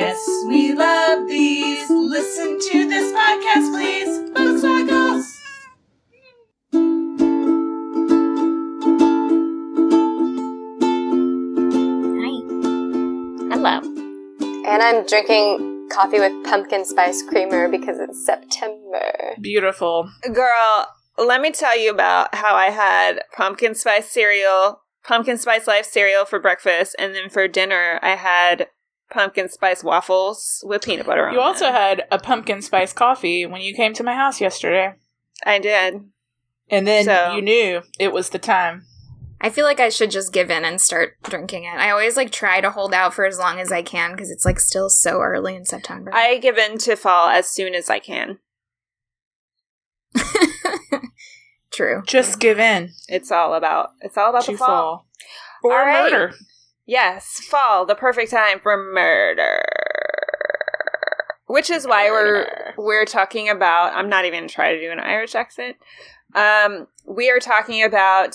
Yes, we love these. Listen to this podcast, please. Books like us. Hi. Hello. And I'm drinking coffee with pumpkin spice creamer because it's September. Beautiful. Girl, let me tell you about how I had pumpkin spice cereal, pumpkin spice life cereal for breakfast, and then for dinner I had pumpkin spice waffles with peanut butter on You also them. had a pumpkin spice coffee when you came to my house yesterday. I did. And then So- you knew it was the time. I feel like I should just give in and start drinking it. I always like try to hold out for as long as I can because it's like still so early in September. I give in to fall as soon as I can. True. Just give in. It's all about it's all about to the fall. fall. Or All right. murder. Yes, fall, the perfect time for murder. Which is why we're we're talking about I'm not even trying to do an Irish accent. Um we are talking about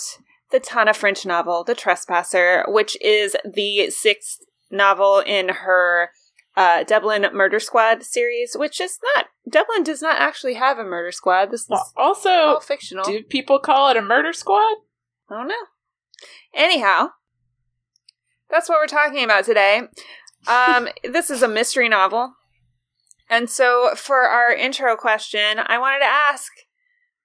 the Tana French novel, The Trespasser, which is the sixth novel in her uh, Dublin Murder Squad series, which is not Dublin does not actually have a murder squad. This is also, fictional. do people call it a murder squad? I don't know. Anyhow, that's what we're talking about today. Um, this is a mystery novel. And so for our intro question, I wanted to ask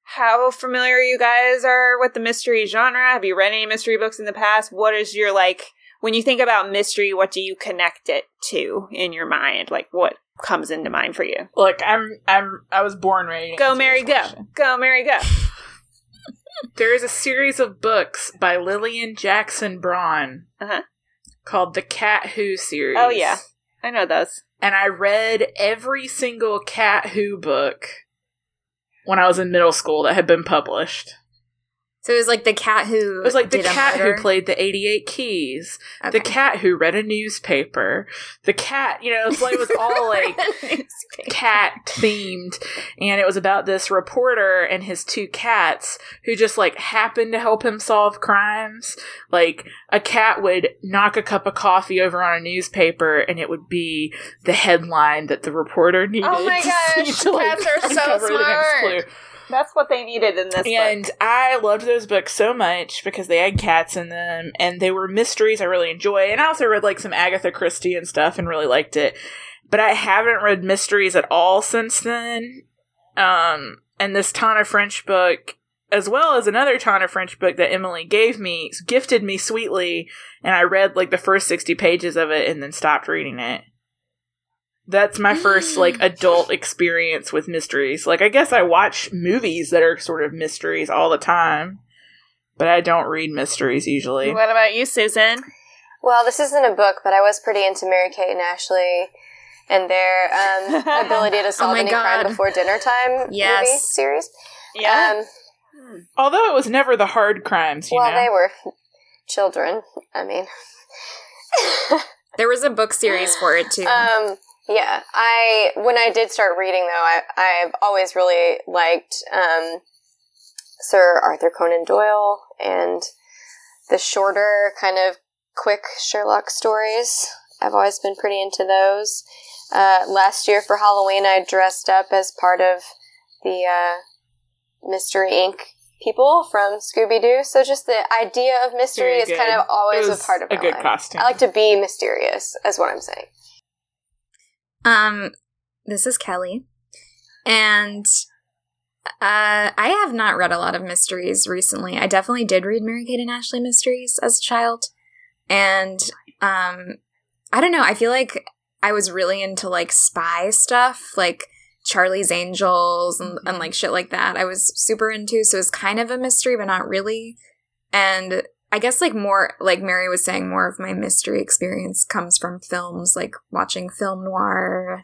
how familiar you guys are with the mystery genre. Have you read any mystery books in the past? What is your like when you think about mystery, what do you connect it to in your mind? Like what comes into mind for you? Look, I'm I'm I was born ready. Go Mary go. Go Mary go. There is a series of books by Lillian Jackson Braun Uh-huh. Called the Cat Who oh, series. Oh yeah. I know those. And I read every single Cat Who book when I was in middle school that had been published. So it was like the cat who It was like the cat who played the 88 keys, the cat who read a newspaper, the cat, you know, it's like it was all like cat themed. And it was about this reporter and his two cats who just like happened to help him solve crimes. Like a cat would knock a cup of coffee over on a newspaper and it would be the headline that the reporter needed Oh my gosh, to, like, cats are so uncover the next smart. That's what they needed in this book. And book. I loved those books so much because they had cats in them and they were mysteries I really enjoy. And I also read like some Agatha Christie and stuff and really liked it. But I haven't read mysteries at all since then. Um, and this Tana French book, as well as another Tana French book that Emily gave me, gifted me sweetly, and I read like the first 60 pages of it and then stopped reading it. That's my first like adult experience with mysteries. Like I guess I watch movies that are sort of mysteries all the time, but I don't read mysteries usually. What about you, Susan? Well, this isn't a book, but I was pretty into Mary Kate and Ashley and their um, ability to solve my any crime before dinner time Yes. movie series. Yeah. Um, Although it was never the hard crimes, you well, know. they were children. I mean, There was a book series for it too. um, yeah. I when I did start reading though, I I've always really liked um, Sir Arthur Conan Doyle and the shorter kind of quick Sherlock stories. I've always been pretty into those. Uh, last year for Halloween, I dressed up as part of the uh, Mystery Inc. people from Scooby Doo. So just the idea of mystery Very is good. kind of always a part of a good life. costume. I like to be mysterious, is what I'm saying. Um, this is Kelly, and uh, I have not read a lot of mysteries recently. I definitely did read Mary Kate and Ashley mysteries as a child, and um, I don't know. I feel like I was really into like spy stuff, like Charlie's Angels and, and like shit like that. I was super into, so it's kind of a mystery, but not really. And I guess like more like Mary was saying, more of my mystery experience comes from films, like watching film noir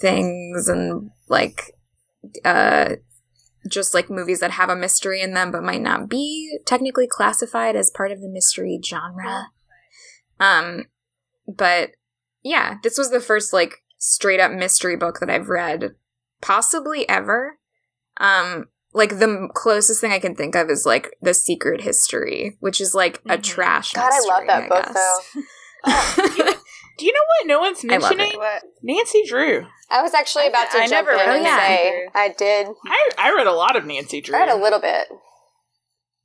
things and like uh just like movies that have a mystery in them but might not be technically classified as part of the mystery genre. Um but yeah, this was the first like straight up mystery book that I've read possibly ever. Um like the closest thing I can think of is like The Secret History, which is like a mm-hmm. trash God, I love mystery, that book guess. though. Oh, Do you know what no one's I love mentioning? Nancy Drew. I was actually about to I jump never in read and that. say I did. I, I read a lot of Nancy Drew. I read a little bit.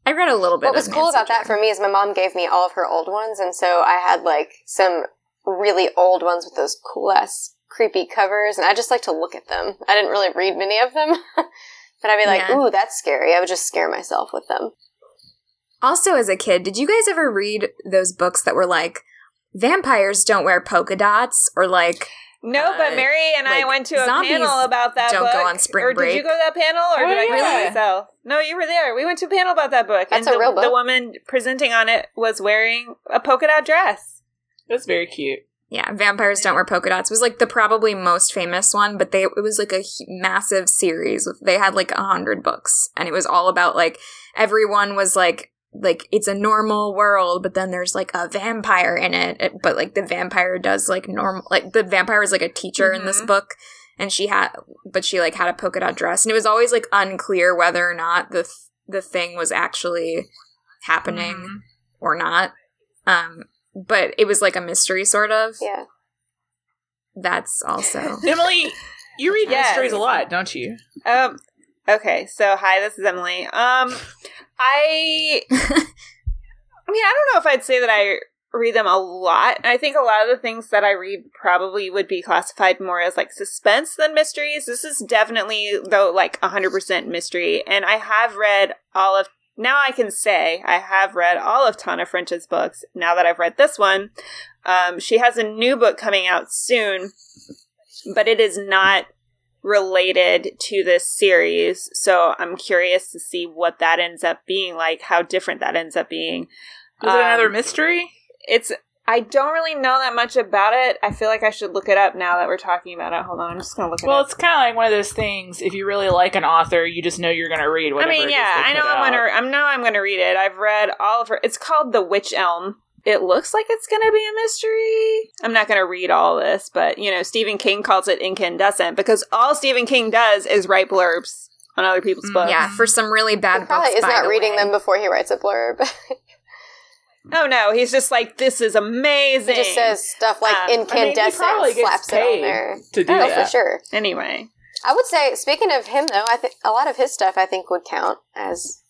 I read a little bit. What was cool Nancy about that for me is my mom gave me all of her old ones, and so I had like some really old ones with those cool ass creepy covers, and I just like to look at them. I didn't really read many of them, but I'd be like, Yeah. "Ooh, that's scary." I would just scare myself with them. Also, as a kid, did you guys ever read those books that were like vampires don't wear polka dots or like No, but Uh, Mary and I went to a panel about that don't book. go on spring or did you go to that panel, or Oh, did I go yeah. by myself? No, you were there. We went to a panel about that book, That's and a the, real book? the woman presenting on it was wearing a polka dot dress. That's very cute. Yeah, vampires don't wear polka dots was like the probably most famous one, but they it was like a massive series. With, they had like a hundred books, and it was all about like everyone was like like it's a normal world, but then there's like a vampire in it. But like the vampire does like normal like the vampire is like a teacher in this Mhm. book. And she had, but she like had a polka dot dress, and it was always like unclear whether or not the th- the thing was actually happening Mm-hmm. or not. Um, but it was like a mystery, sort of. Yeah, That's also Emily, you read Yes. mysteries a lot, don't you? Um. Okay, so hi, this is Emily. Um, I. I mean, I don't know if I'd say that I read them a lot. I think a lot of the things that I read probably would be classified more as like suspense than mysteries. This is definitely though like 100% mystery and I have read all of now I can say I have read all of Tana French's books now that I've read this one. Um, she has a new book coming out soon, but it is not related to this series. So I'm curious to see what that ends up being like, how different that ends up being. Is it another Um, mystery? It's I don't really know that much about it. I feel like I should look it up now that we're talking about it. Hold on, I'm just gonna look it up. Well, up. it's kind of like one of those things. If you really like an author, you just know you're going to read I whatever. mean, it is yeah, they I know put I'm out. gonna I know I'm gonna read it. I've read all of her. It's called The Witch Elm. It looks like it's gonna be a mystery. I'm not gonna read all this, but you know, Stephen King calls it incandescent because all Stephen King does is write blurbs on other people's Mm, books. yeah for some really bad he probably books. is by not the reading way. them before he writes a blurb. Oh no, he's just like this is he amazing. just says stuff like Um, I mean, he slaps it on there. to do oh, that. for sure. anyway. I would say, speaking of him though, I think a lot of his stuff I think would count as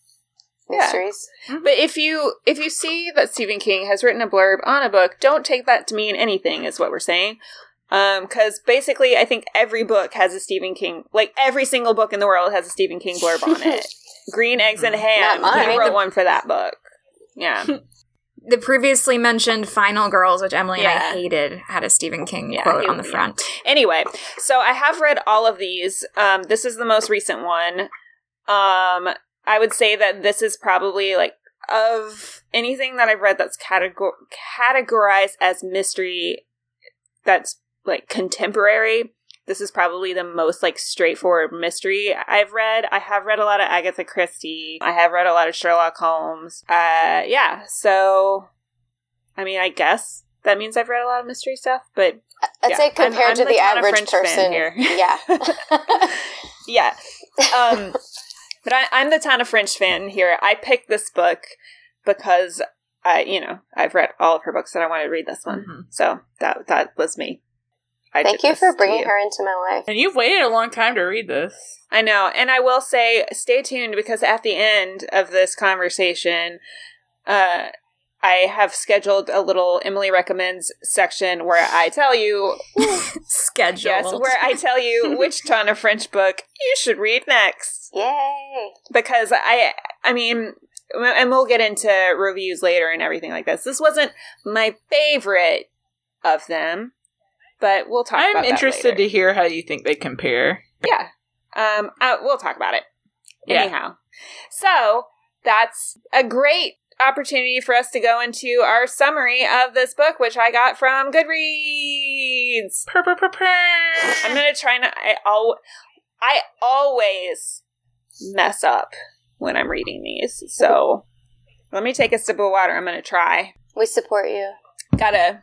Yeah. mysteries. But if you if you see that Stephen King has written a blurb on a book, don't take that to mean anything. Is what we're saying. Because basically, I think every book has a Stephen King, like every single book in the world has a Stephen King blurb on it. Green Eggs and Ham. He wrote one for that book. Yeah. The previously mentioned Final Girls, which Emily and I hated, had a Stephen King Yeah, quote he- on the yeah. front. Anyway, so I have read all of these. Um, this is the most recent one. Um, I would say that this is probably like of anything that I've read that's categor- categorized as mystery that's like contemporary. This is probably the most like straightforward mystery I've read. I have read a lot of Agatha Christie. I have read a lot of Sherlock Holmes. Uh, yeah. So, I mean, I guess that means I've read a lot of mystery stuff, but I'd Yeah, say I'm- compared I'm to the the, average person, here. yeah. yeah. Um, but I, I'm the Tana French fan here. I picked this book because I, you know, I've read all of her books and I wanted to read this one. Mhm. So that that was me. I Thank you for bringing you. her into my life. And you've waited a long time to read this. I know. And I will say, stay tuned because at the end of this conversation, uh, I have scheduled a little Emily recommends section where I tell you, Scheduled. yes, where I tell you which Tana French book you should read next. Yay! Because I, I mean, and we'll get into reviews later and everything like this. This wasn't my favorite of them, but we'll talk. I'm about that interested later. to hear how you think they compare. Yeah. Um, uh, we'll talk about it. Yeah. Anyhow. So that's a great opportunity for us to go into our summary of this book, which I got from Goodreads. Purr, purr, purr, purr. I'm gonna try not. I al- I always mess up when I'm reading these, so let me take a sip of water. I'm gonna try. We support you. Gotta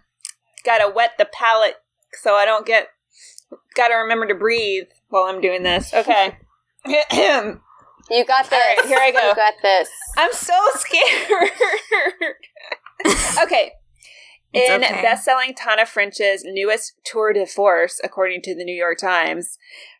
gotta wet the palate so I don't get. Gotta remember to breathe while I'm doing this. Okay. You got this. All right, here I go. You got this. I'm so scared. okay. It's In okay. best-selling Tana French's newest tour de force, according to the New York Times,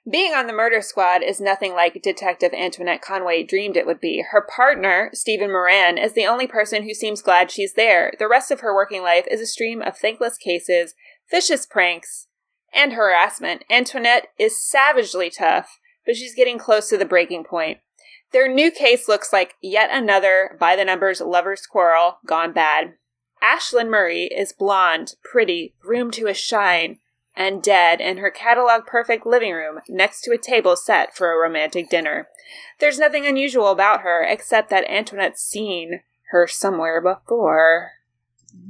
being on the murder squad is nothing like Detective Antoinette Conway dreamed it would be. Her partner, Stephen Moran, is the only person who seems glad she's there. The rest of her working life is a stream of thankless cases, vicious pranks, and harassment. Antoinette is savagely tough, but she's getting close to the breaking point. Their new case looks like yet another by the numbers lover's quarrel gone bad. Aislinn Murray is blonde, pretty, groomed to a shine, and dead in her catalog perfect living room next to a table set for a romantic dinner. There's nothing unusual about her except that Antoinette's seen her somewhere before.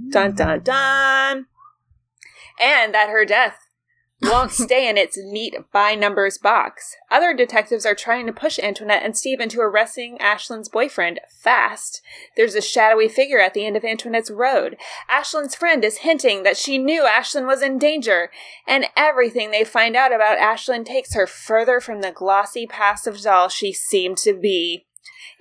Dun dun dun! And that her death won't stay in its neat by numbers box. Other detectives are trying to push Antoinette and Steve into arresting Aislinn's boyfriend fast. There's a shadowy figure at the end of Antoinette's road. Aislinn's friend is hinting that she knew Aislinn was in danger, and everything they find out about Aislinn takes her further from the glossy, passive doll she seemed to be.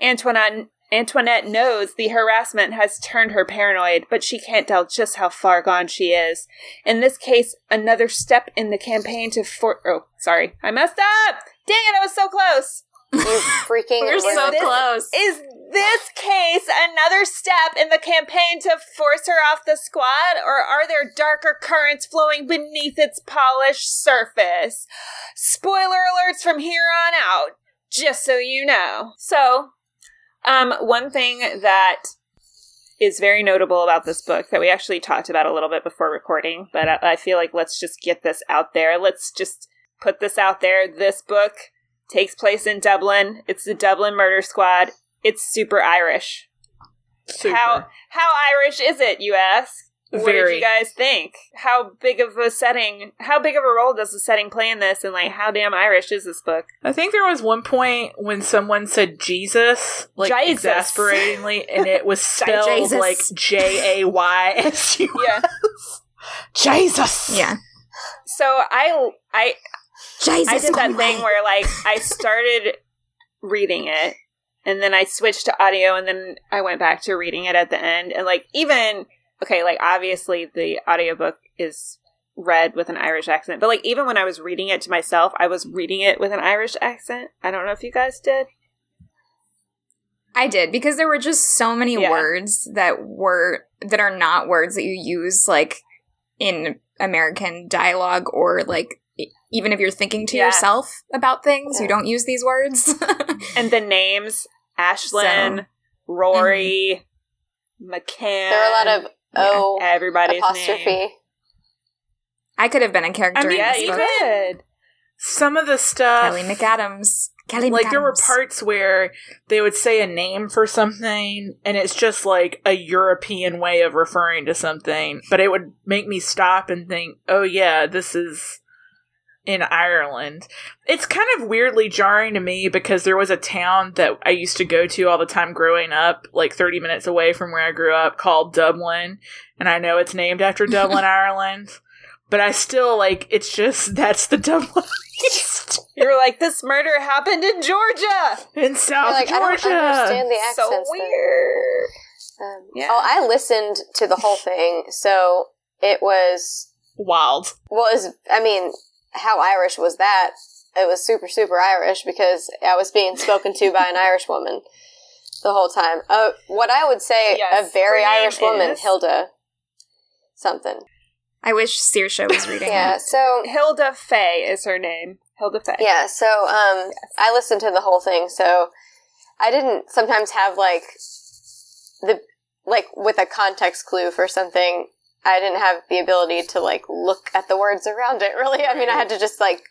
Antoinette Antoinette knows the harassment has turned her paranoid, but she can't tell just how far gone she is. In this case, another step in the campaign to for- oh, sorry, I messed up. Dang it, I was so close. You freaking. We're so ruined it. close. Is this case another step in the campaign to force her off the squad, or are there darker currents flowing beneath its polished surface? Spoiler alerts from here on out, just so you know. So, um, one thing that is very notable about this book that we actually talked about a little bit before recording, but I, I feel like let's just get this out there. Let's just put this out there. This book takes place in Dublin. It's the Dublin Murder Squad. It's super Irish. Super. How how Irish is it, you ask? What did you guys think? How big of a setting? How big of a role does the setting play in this? And like, how damn Irish is this book? I think there was one point when someone said Jesus, like Jesus. exasperatingly, and it was spelled Jaysus. like J A Y S U. Jesus, Yeah. So I I Jesus. I did that Conway. thing where like I started reading it and then I switched to audio and then I went back to reading it at the end and like even okay like obviously the audiobook is read with an Irish accent but like even when I was reading it to myself I was reading it with an Irish accent. I don't know if you guys did. I did because there were just so many Yeah. words that were that are not words that you use like in American dialogue or like even if you're thinking to Yeah. yourself about things, you don't use these words. And the names Aislinn, Rory, mm-hmm. McCann. There were a lot of O oh, everybody's apostrophe. name. I could have been a character I mean, in Yeah, this you book. could. Some of the stuff. Kelly McAdams. Kelly like there were parts where they would say a name for something and it's just like a european way of referring to something but it would make me stop and think oh yeah this is in ireland it's kind of weirdly jarring to me because there was a town that i used to go to all the time growing up like 30 minutes away from where i grew up called dublin and i know it's named after dublin ireland but i still like it's just that's the dublin You're like, this murder happened in Georgia. in South like, I don't Georgia. understand the So weird. Um, Yeah. Oh, I listened to the whole thing, so it was Wild. Well, is I mean, how Irish was that? It was super, super Irish because I was being spoken to by an Irish woman the whole time. Uh, what I would say, Yes, a very Irish woman, is- Hilda, something. I wish Saoirse was reading Yeah. it. So Hilda Fay is her name. Hilda Fay. yeah. So um, I listened to the whole thing. So I didn't sometimes have like the like with a context clue for something. I didn't have the ability to like look at the words around it. Really, I mean, I had to just like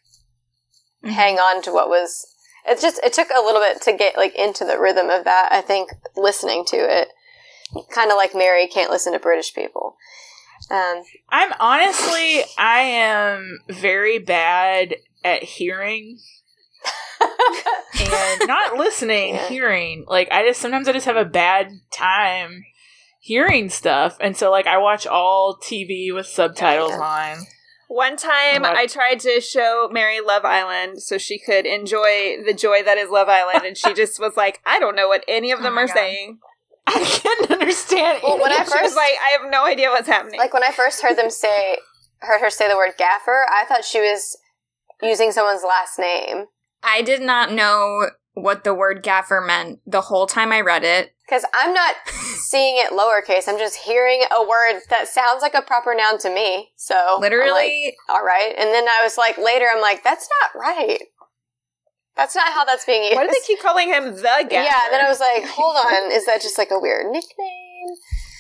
hang on to what was it just it took a little bit to get like into the rhythm of that i think listening to it kind of like mary can't listen to british people um I'm honestly, I am very bad at hearing and not listening, Yeah. hearing. Like, I just sometimes I just have a bad time hearing stuff, and so like I watch all TV with subtitles Yeah. on. One time What? I tried to show Mary Love Island so she could enjoy the joy that is Love Island, and she just was like, I don't know what any of oh them Oh are God. saying. I can't understand. Well, when I she was first- like, I have no idea what's happening. like when i first heard them say heard her say the word gaffer i thought she was using someone's last name I did not know what the word gaffer meant the whole time I read it. Because i'm not seeing it lowercase. I'm just hearing a word that sounds like a proper noun to me. So I'm like, Literally, all right. And then i was like later i'm like that's not right. That's not how that's being used Why do they keep calling him the gaffer? yeah and then i was like hold on. Is that just like a weird nickname?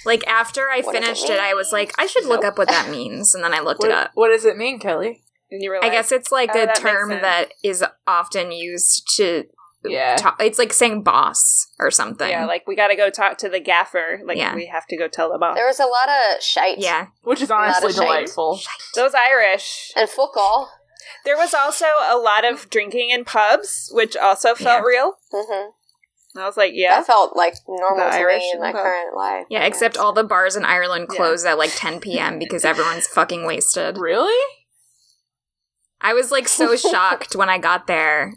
Like after I What does it finished it, I was like, I should look up what that means, and then I looked What, it up. what does it mean, Kelly? And you were I guess it's like oh, a that term that is often used to. Yeah. ta- it's like saying boss or something. yeah, like we got to go talk to the gaffer. Like Yeah. we have to go tell the boss. there was a lot of shite yeah. Which is Not honestly ashamed. delightful. Those Irish. and football There was also a lot of drinking in pubs, which also felt Yeah. real. hmm I was like, yeah, That felt like normal to Irish me in my pub. current life. Yeah, except all the bars in Ireland Yeah. close at like 10 p.m. because everyone's fucking wasted. Really? I was like so shocked when I got there.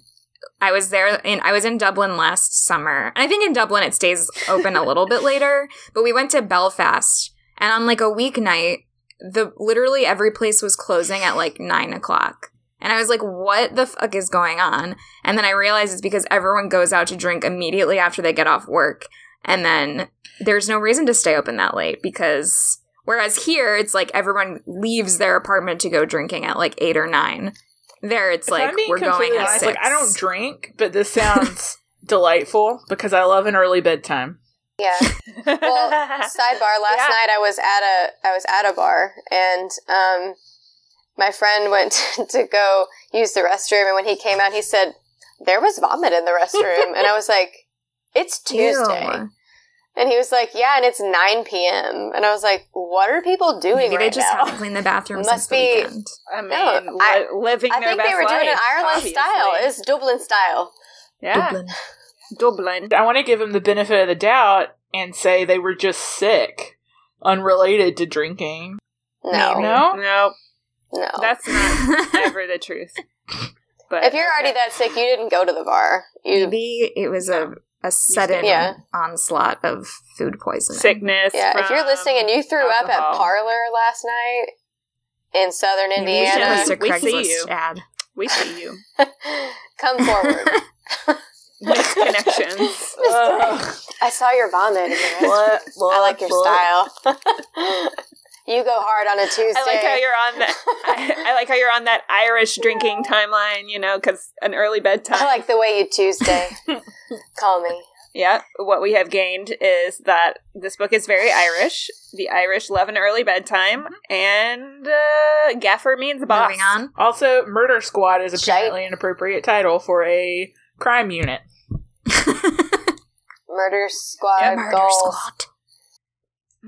I was there in I was in Dublin last summer. And I think in Dublin it stays open a little bit later, but we went to Belfast and on like a weeknight, the literally every place was closing at like nine o'clock. And I was like, what the fuck is going on? And then I realized it's because everyone goes out to drink immediately after they get off work. And then there's no reason to stay open that late because whereas here it's like everyone leaves their apartment to go drinking at like eight or nine. There it's If like we're going at honest, six. like I don't drink, but this sounds delightful because I love an early bedtime. Yeah. Well, sidebar. Last Yeah. night I was at a I was at a bar and um, my friend went to go use the restroom and when he came out he said there was vomit in the restroom and I was like it's Tuesday Ew. And he was like yeah and it's 9 p.m. and I was like what are people doing Maybe right they just now? haven't cleaned the bathrooms Must since the be- weekend. I mean, No, li- I- living I their think they best were doing it Ireland obviously. style. It's Dublin style. yeah, Dublin. Dublin. I want to give them the benefit of the doubt and say they were just sick, unrelated to drinking. No, Maybe. No? No, no. that's not ever the truth. But if you're already that sick, you didn't go to the bar. You Maybe it was a a sudden Yeah. onslaught of food poisoning. sickness, Yeah, if you're listening and you threw up at. Parlor last night in Southern Maybe we should Indiana, post a We see you. ad. we see you. come forward. Mixed connections. I saw your vomit. In the restroom. Blah, blah, I like your blah. style. You go hard on a Tuesday. I like how you're on that. I, I like how you're on that Irish drinking timeline. You know, because an early bedtime. I like the way you Tuesday. Call me. Yeah, what we have gained is that this book is very Irish. The Irish love an early bedtime, and uh, Gaffer means boss. Moving on. Also, Murder Squad is Shite. apparently an appropriate title for a crime unit. Murder Squad Yeah, Murder goals. Squad.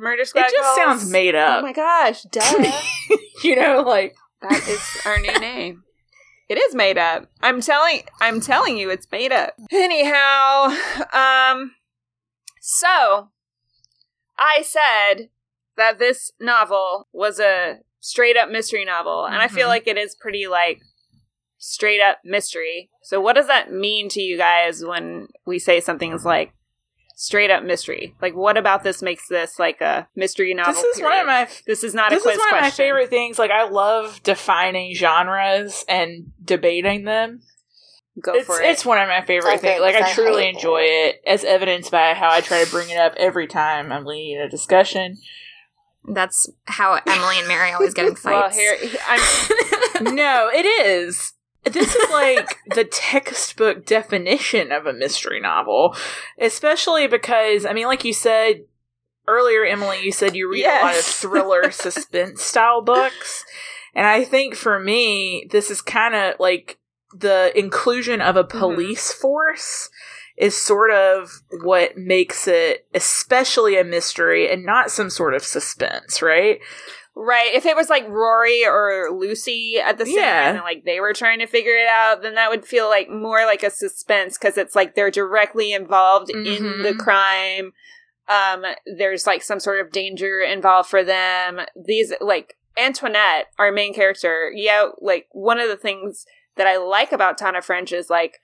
Murder Squad. it just goals. sounds made up. Oh my gosh, duh. you know, like that is our new name. It is made up. I'm telling I'm telling you it's made up. Anyhow, um so I said that this novel was a straight up mystery novel and I feel Mhm. like it is pretty like straight up mystery. So what does that mean to you guys when we say something's like straight up mystery. Like, what about this makes this like a mystery novel? This is one of my This is not this a quiz is one of my favorite things. Like I love defining genres and debating them. Go it's, for it. It's one of my favorite Okay, things. Like I I truly enjoy it, as evidenced by how I try to bring it up every time I'm leading a discussion. That's how Emily and Mary always get in fights. well, here I'm no, it is. This is like the textbook definition of a mystery novel, especially because I mean, like you said earlier, Emily, you said you read a lot of thriller suspense style books, and I think for me, this is kind of like the inclusion of a mm-hmm. police force is sort of what makes it especially a mystery and not some sort of suspense, right? Right. If it was like Rory or Lucy at the same Yeah. time, and like they were trying to figure it out, then that would feel like more like a suspense because it's like they're directly involved in the Mhm. crime. Um, there's like some sort of danger involved for them. These like Antoinette, our main character. Yeah, like one of the things that I like about Tana French is like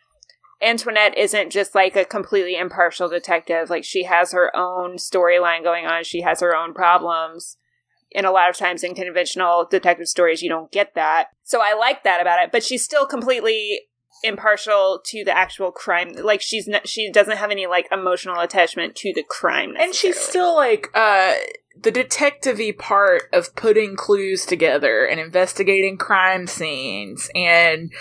Antoinette isn't just like a completely impartial detective. Like she has her own storyline going on. She has her own problems. And a lot of times in conventional detective stories, you don't get that. So I like that about it. But she's still completely impartial to the actual crime. Like she's not, she doesn't have any like emotional attachment to the crime. and she's still like uh the detective-y part of putting clues together and investigating crime scenes and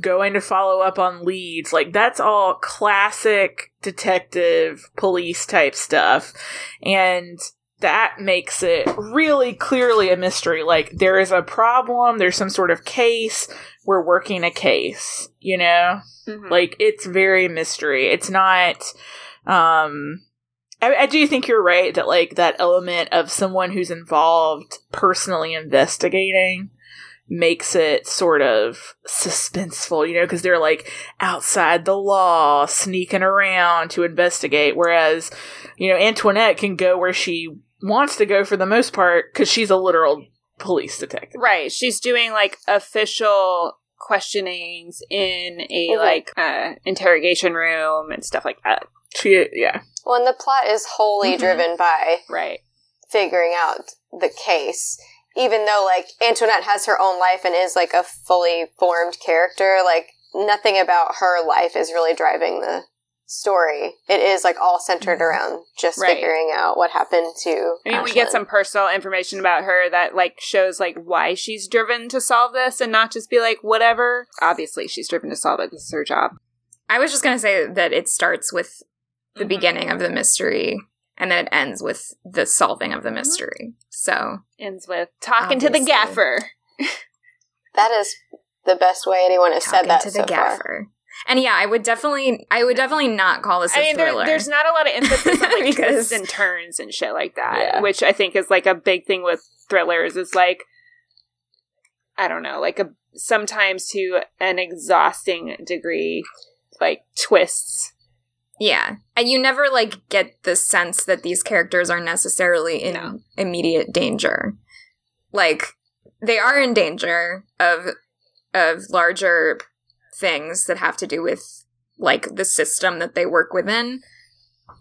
going to follow up on leads like that's all classic detective police type stuff and that makes it really clearly a mystery like there is a problem there's some sort of case we're working a case you know Mhm. like it's very mystery it's not um I, I do think you're right that like that element of someone who's involved personally investigating makes it sort of suspenseful, you know, because they're like outside the law, sneaking around to investigate. Whereas, you know, Antoinette can go where she wants to go for the most part because she's a literal police detective. Right. She's doing like official questionings in a Mhm. like uh interrogation room and stuff like that. She, yeah. Well, and the plot is wholly Mhm. driven by Right. figuring out the case. Even though, like, Antoinette has her own life and is, like, a fully formed character, like, nothing about her life is really driving the story. It is, like, all centered around just Right. figuring out what happened to. I mean, we get some personal information about her that like shows like why she's driven to solve this and not just be like whatever. Obviously, she's driven to solve it. This is her job. I was just going to say that it starts with the Mhm. beginning of the mystery and then it ends with the solving of the mystery. So, Ends with talking to the gaffer. That is the best way anyone has said that to so the far. And yeah, I would definitely I would definitely not call this a I mean, there, thriller. there's not a lot of emphasis on like Because- twists and turns and shit like that, Yeah. which I think is like a big thing with thrillers. Is like, I don't know, like a sometimes to an exhausting degree, like twists. Yeah. And you never like get the sense that these characters are necessarily in No. immediate danger. Like they are in danger of of larger things that have to do with like the system that they work within,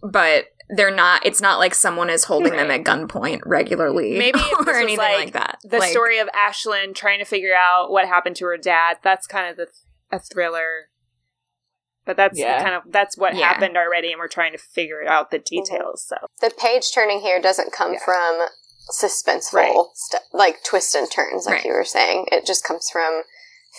but they're not it's not like someone is holding them at gunpoint regularly Maybe or this was, anything like, like, that. The Like, story of Aislinn trying to figure out what happened to her dad. That's kind of the a thriller. But that's Yeah. kind of that's what Yeah. happened already, and we're trying to figure out the details. So The page turning here doesn't come Yeah. from suspenseful, Right. stu- like twists and turns, like Right. you were saying. It just comes from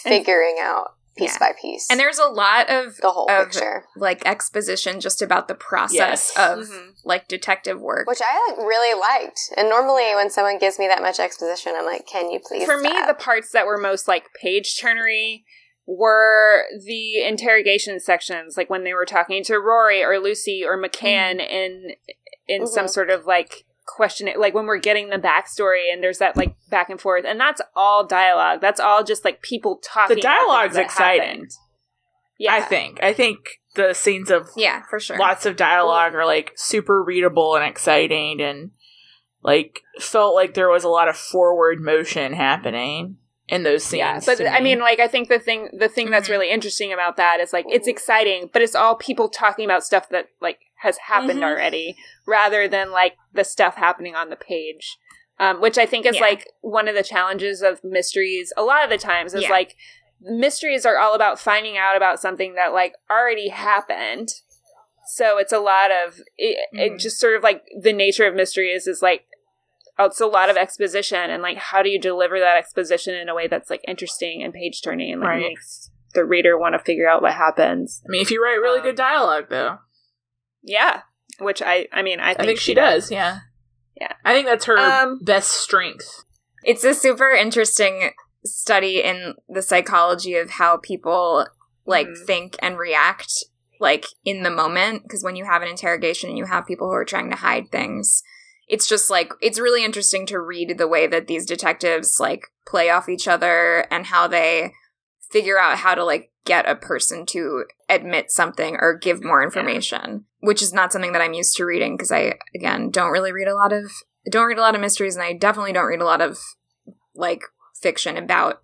And- figuring out piece Yeah. by piece and there's a lot of the whole of picture. like exposition just about the process Yes. of Mhm. like detective work. Which I like really liked. And normally when someone gives me that much exposition, I'm like, can you please? for me, the parts that were most like page turnery were the interrogation sections, like when they were talking to Rory or Lucy or McCann in in some Mhm. sort of like question, like when we're getting the backstory and there's that like back and forth, and that's all dialogue. That's all just like people talking. The dialogue's exciting. happened. Yeah, I think. I think the scenes of yeah, for sure. lots of dialogue are like super readable and exciting and like felt like there was a lot of forward motion happening in those scenes. Yeah, but I me. mean, like, I think the thing the thing that's mm-hmm. really interesting about that is like it's exciting, but it's all people talking about stuff that like has happened Mhm. already, rather than like the stuff happening on the page. Um, which I think is Yeah. like one of the challenges of mysteries. A lot of the times is Yeah. like mysteries are all about finding out about something that like already happened. So it's a lot of it, it Mhm. just sort of like the nature of mysteries is like it's a lot of exposition and like how do you deliver that exposition in a way that's like interesting and page turning and like Right. makes the reader want to figure out what happens. I mean, if you write really Um, good dialogue, though, Yeah, which I I mean I I think, think she does. Yeah, Yeah. I think that's her Um, best strength. It's a super interesting study in the psychology of how people like Mhm. think and react like in the moment because when you have an interrogation and you have people who are trying to hide things it's just like it's really interesting to read the way that these detectives like play off each other and how they figure out how to like get a person to admit something or give more information which is not something that i'm used to reading because i again don't really read a lot of don't read a lot of mysteries and i definitely don't read a lot of like fiction about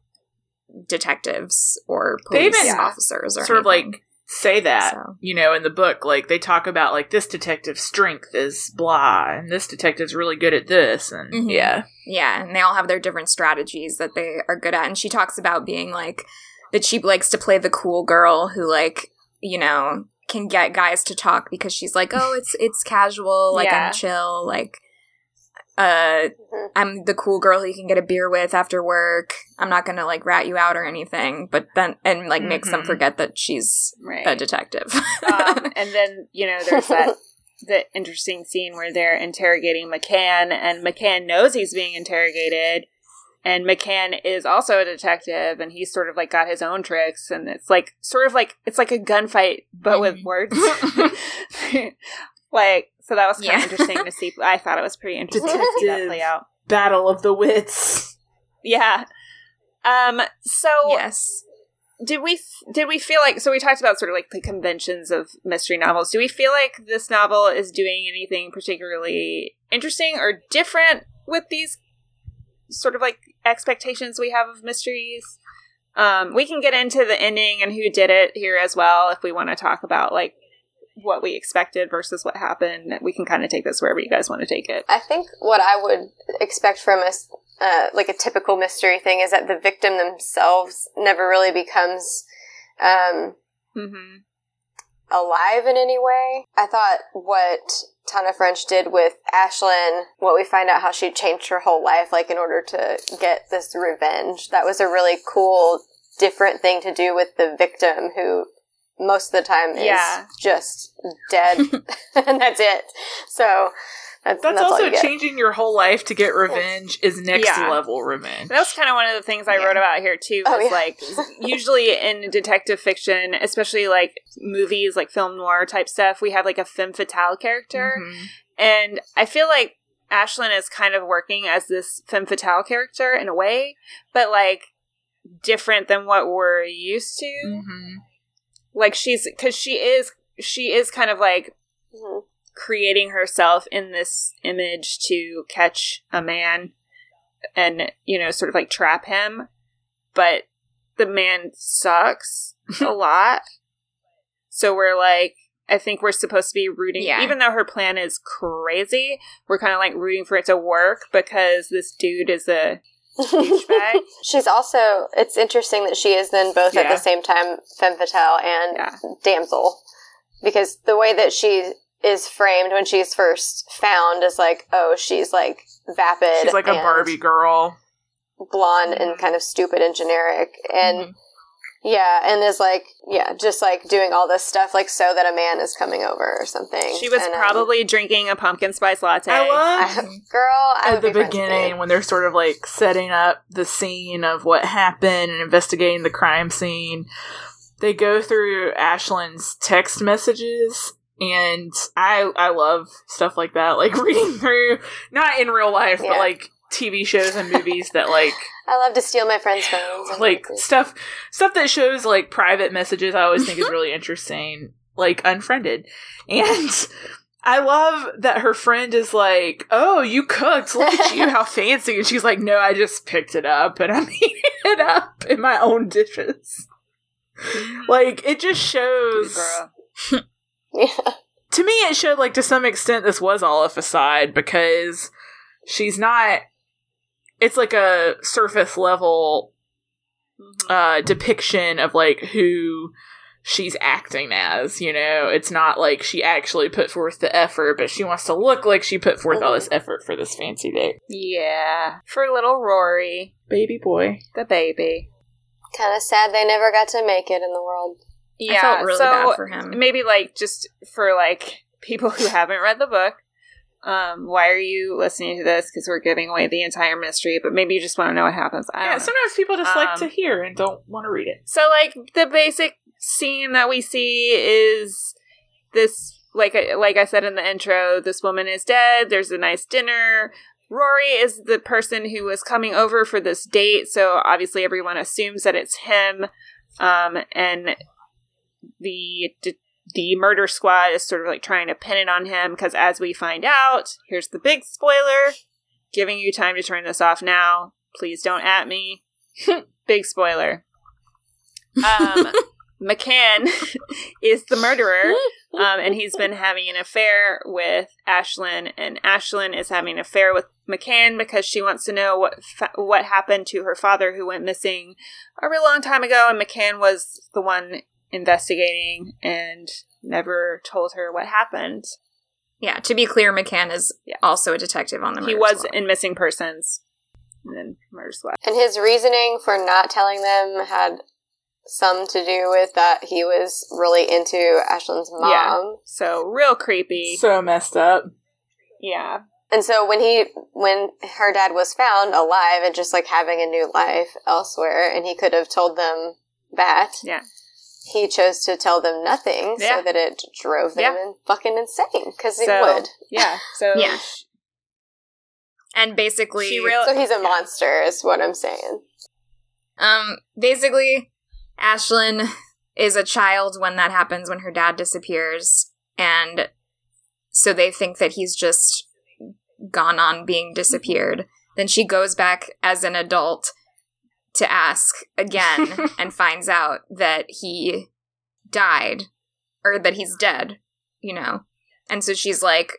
detectives or They police even officers or sort of like say that So. you know in the book like they talk about like this detective's strength is blah and this detective's really good at this and Mhm. yeah Yeah, and they all have their different strategies that they are good at. And she talks about being like that she likes to play the cool girl who like, you know, can get guys to talk because she's like, "Oh, it's it's casual, like Yeah. I'm chill, like uh Mhm. I'm the cool girl who you can get a beer with after work. I'm not to like rat you out or anything." But then and like makes them Mhm. forget that she's Right. a detective. um, and then you know there's that the interesting scene where they're interrogating McCann, and McCann knows he's being interrogated, and McCann is also a detective, and he's sort of like got his own tricks, and it's like sort of like it's like a gunfight but with words. like so that was kind Yeah. of interesting to see. I thought it was pretty interesting to see that play out. battle of the wits Yeah. Um. So yes. did we did we feel like so we talked about sort of like the conventions of mystery novels do we feel like this novel is doing anything particularly interesting or different with these sort of like expectations we have of mysteries. Um we can get into the ending and who did it here as well if we want to talk about like what we expected versus what happened. We can kind of take this wherever you guys want to take it. I think what I would expect from a s- uh, like a typical mystery thing is that the victim themselves never really becomes um, mm-hmm. Alive in any way. I thought what Tana French did with Aislinn, what we find out how she changed her whole life, like in order to get this revenge, that was a really cool, different thing to do with the victim who most of the time is Yeah. just dead and that's it. So that's, that's, that's also you changing your whole life to get revenge is next Yeah. level revenge That was kind of one of the things I wrote about here too. Oh, yeah. like usually in detective fiction, especially like movies, like film noir type stuff, we have like a femme fatale character, Mhm. and I feel like Aislinn is kind of working as this femme fatale character in a way, but like different than what we're used to. Mhm. Like she's because she is she is kind of like Mhm. Creating herself in this image to catch a man and you know sort of like trap him but the man sucks a lot so we're like i think we're supposed to be rooting Yeah. even though her plan is crazy we're kind of like rooting for it to work because this dude is a She's also, it's interesting that she is then both at the same time femme fatale and Yeah. damsel. Because the way that she is framed when she's first found as like, oh, she's like vapid. she's like a barbie girl Blonde Mm-hmm. and kind of stupid and generic. And Mhm. yeah, and is like, yeah, just like doing all this stuff like so that a man is coming over or something. she was And, um, probably drinking a pumpkin spice latte i love I, girl, I at the be beginning when they're sort of like setting up the scene of what happened and investigating the crime scene they go through aislinn's text messages and i i love stuff like that like reading through not in real life Yeah. but like tv shows and movies that like I love to steal my friends' phones. like stuff stuff that shows like private messages i always think is really interesting like unfriended and i love that her friend is like oh you cooked look at you how fancy and she's like no i just picked it up and i mean it up in my own dishes. Like it just shows. Girl. Yeah. To me, it showed like to some extent this was all a facade because she's not. It's like a surface level uh depiction of like who she's acting as you know it's not like she actually put forth the effort but she wants to look like she put forth all this effort for this fancy date Yeah. For little Rory, baby boy the baby. Kind of sad they never got to make it in the world. Yeah, felt really so bad for him. Maybe like just for like people who haven't read the book. Um, why are you listening to this? Because we're giving away the entire mystery, but maybe you just want to know what happens. I yeah sometimes people just like Um, to hear and don't want to read it So, like the basic scene that we see is this, like I- like I said in the intro, this woman is dead. There's a nice dinner. Rory is the person who was coming over for this date, so obviously everyone assumes that it's him. Um, and the the murder squad is sort of like trying to pin it on him because, as we find out, here's the big spoiler. Giving you time to turn this off now. Please don't at me. big spoiler. Um, McCann is the murderer, um, and he's been having an affair with Aislinn, and Aislinn is having an affair with McCann because she wants to know what fa- what happened to her father who went missing a real long time ago, and McCann was the one investigating and never told her what happened. Yeah, to be clear, McCann is also a detective on the He was squad. in missing persons, and then murder squad. And his reasoning for not telling them had some to do with that he was really into Aislinn's mom. Yeah. So real creepy. so messed up Yeah. And so when he when her dad was found alive and just like having a new life elsewhere and he could have told them that. Yeah. He chose to tell them nothing Yeah. so that it drove them Yeah. in fucking insane because it So, would. Yeah. So Yeah. and basically, She real- So he's a monster is what I'm saying. um, basically, Aislinn is a child when that happens when her dad disappears, and so they think that he's just gone on being disappeared. Then she goes back as an adult to ask again and finds out that he died or that he's dead, you know. And so she's like,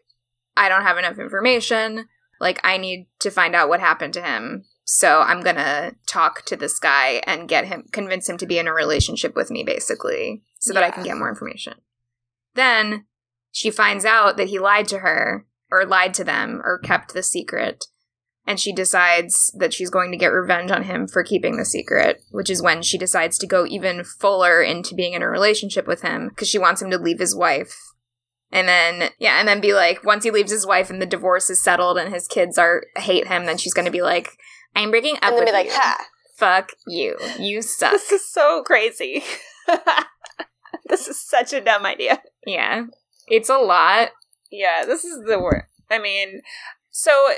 I don't have enough information. Like, I need to find out what happened to him. So I'm gonna talk to this guy and get him, convince him to be in a relationship with me, basically, so that I can get more information. Then she finds out that he lied to her, or lied to them, or kept the secret. And she decides that she's going to get revenge on him for keeping the secret, which is when she decides to go even fuller into being in a relationship with him because she wants him to leave his wife. And then, yeah, and then be like, once he leaves his wife and the divorce is settled and his kids are hate him, then she's going to be like, I'm breaking up And then with be like, you. ha. Fuck you. You suck. This is so crazy. this is such a dumb idea. yeah. It's a lot. Yeah, this is the word. I mean, so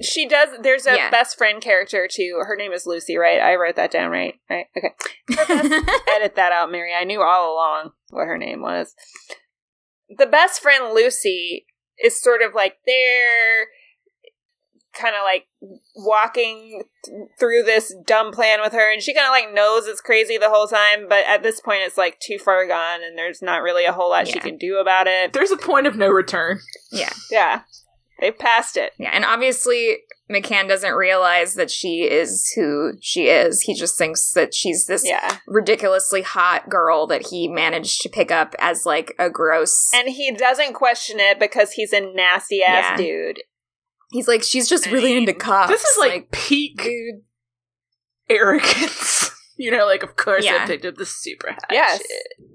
she does. There's a Yeah. best friend character too. Her name is Lucy, right? I wrote that down, right? Right. Okay. Edit that out, Mary. I knew all along what her name was. The best friend Lucy is sort of like they're kind of like walking th- through this dumb plan with her and she kind of like knows it's crazy the whole time but at this point it's like too far gone and there's not really a whole lot she can do about it there's a point of no return yeah. yeah they passed it Yeah. And obviously, McCann doesn't realize that she is who she is. He just thinks that she's this yeah ridiculously hot girl that he managed to pick up as like a gross. and he doesn't question it because he's a nasty ass Yeah. dude He's like, she's just really into cops. this is like, peak dude. arrogance you know like of course Yeah. i picked up the super hot Yes. shit.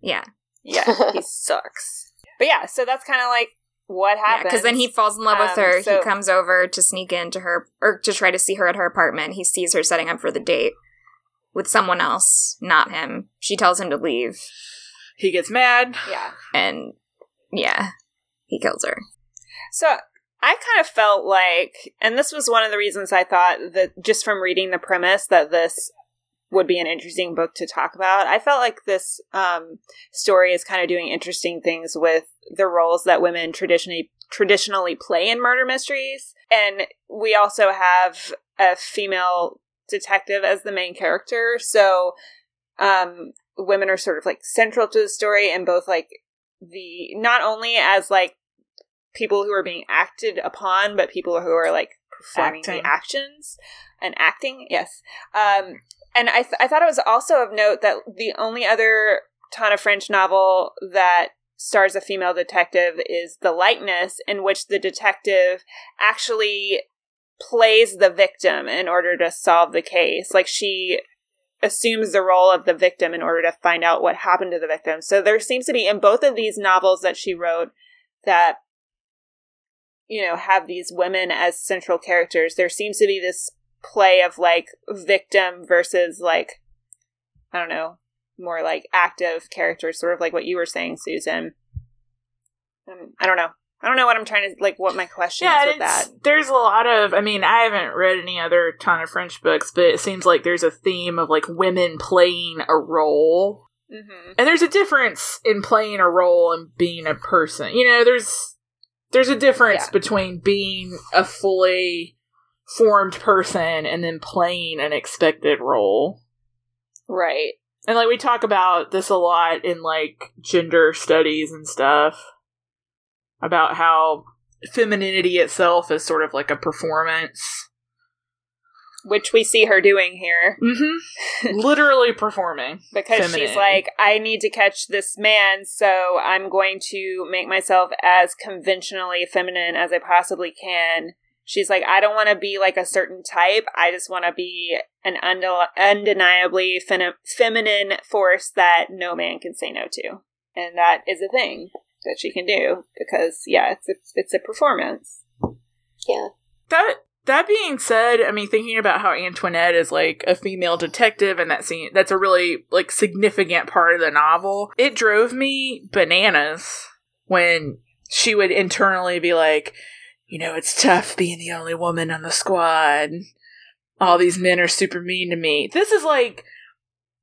Yeah. yeah he sucks but yeah so that's kind of like what happened Because then he falls in love with Um, her. so- he comes over to sneak into her, or to try to see her at her apartment. He sees her setting up for the date with someone else, not him. She tells him to leave. he gets mad yeah And yeah, he kills her. So I kind of felt like, and this was one of the reasons I thought that just from reading the premise that this would be an interesting book to talk about. I felt like this um, story is kind of doing interesting things with the roles that women traditionally traditionally play in murder mysteries, and we also have a female detective as the main character. So um women are sort of like central to the story and both like the not only as like people who are being acted upon, but people who are like performing Acting. the actions and acting. Yes. Um, and I, th- I thought it was also of note that the only other Tana French novel that stars a female detective is The Likeness, in which the detective actually plays the victim in order to solve the case. Like she assumes the role of the victim in order to find out what happened to the victim. So there seems to be in both of these novels that she wrote that you know have these women as central characters. There seems to be this play of like victim versus like I don't know, more like active characters, sort of like what you were saying, Susan. Um, I don't know. I don't know what I'm trying to like. What my question yeah, is with that. there's a lot of. I mean, I haven't read any other Tana French books, but it seems like there's a theme of like women playing a role, Mm-hmm. and there's a difference in playing a role and being a person. You know, there's there's a difference Yeah. between being a fully formed person and then playing an expected role. Right. And like we talk about this a lot in like gender studies and stuff about how femininity itself is sort of like a performance. Which we see her doing here. Mm-hmm. Literally performing. because she's like, I need to catch this man, so I'm going to make myself as conventionally feminine as I possibly can. She's like, I don't want to be like a certain type. I just want to be an unde- undeniably fem- feminine force that no man can say no to, and that is a thing that she can do because, yeah, it's a it's a performance. Yeah. That that being said, I mean, thinking about how Antoinette is like a female detective, and that scene that's a really like significant part of the novel. It drove me bananas when she would internally be like, you know, it's tough being the only woman on the squad. All these men are super mean to me. This is like,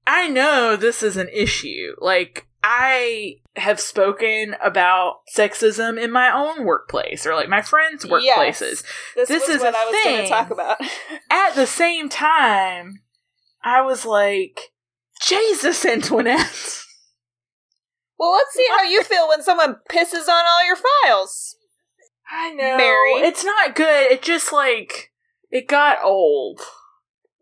I know this is an issue. Like, I have spoken about sexism in my own workplace or like my friends' workplaces. Yes. This, This is what I was going to talk about. At the same time, I was like, Jesus, Antoinette. well, let's see how you feel when someone pisses on all your files. I know. Mary. It's not good. It just like it got old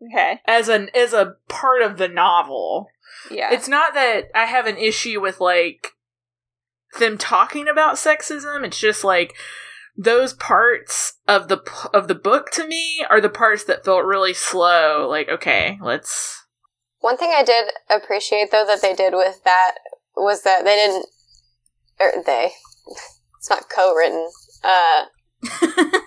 Okay. as an as a part of the novel. Yeah. It's not that I have an issue with like them talking about sexism. It's just like those parts of the of the book to me are the parts that felt really slow. Like, okay, let's One thing I did appreciate though that they did with that was that they didn't or they it's not co-written. Uh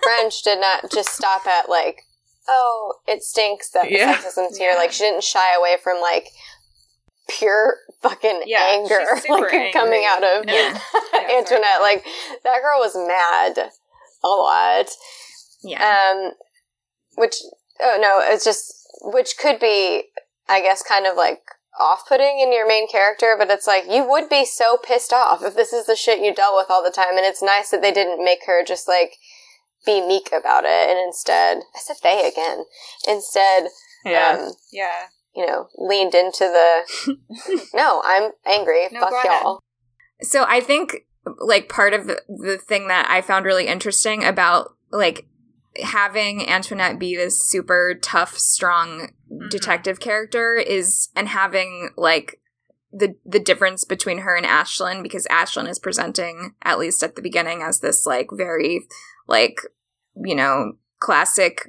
French did not just stop at like oh, it stinks that the Yeah. sexism's here. Like she didn't shy away from like pure fucking Yeah, anger like angry. coming out of Yeah. Antoinette. Like that girl was mad a lot. Yeah. Um, which oh no, it's just which could be, I guess, kind of like off-putting in your main character, but it's like you would be so pissed off if this is the shit you dealt with all the time, and it's nice that they didn't make her just like be meek about it, and instead, I said they again, instead, yeah. um, yeah. you know, leaned into the no, I'm angry, No, fuck y'all. So I think like part of the, the thing that I found really interesting about like having Antoinette be this super tough, strong mm-hmm. detective character is and having like the the difference between her and Aislinn because Aislinn is presenting at least at the beginning as this like very like you know classic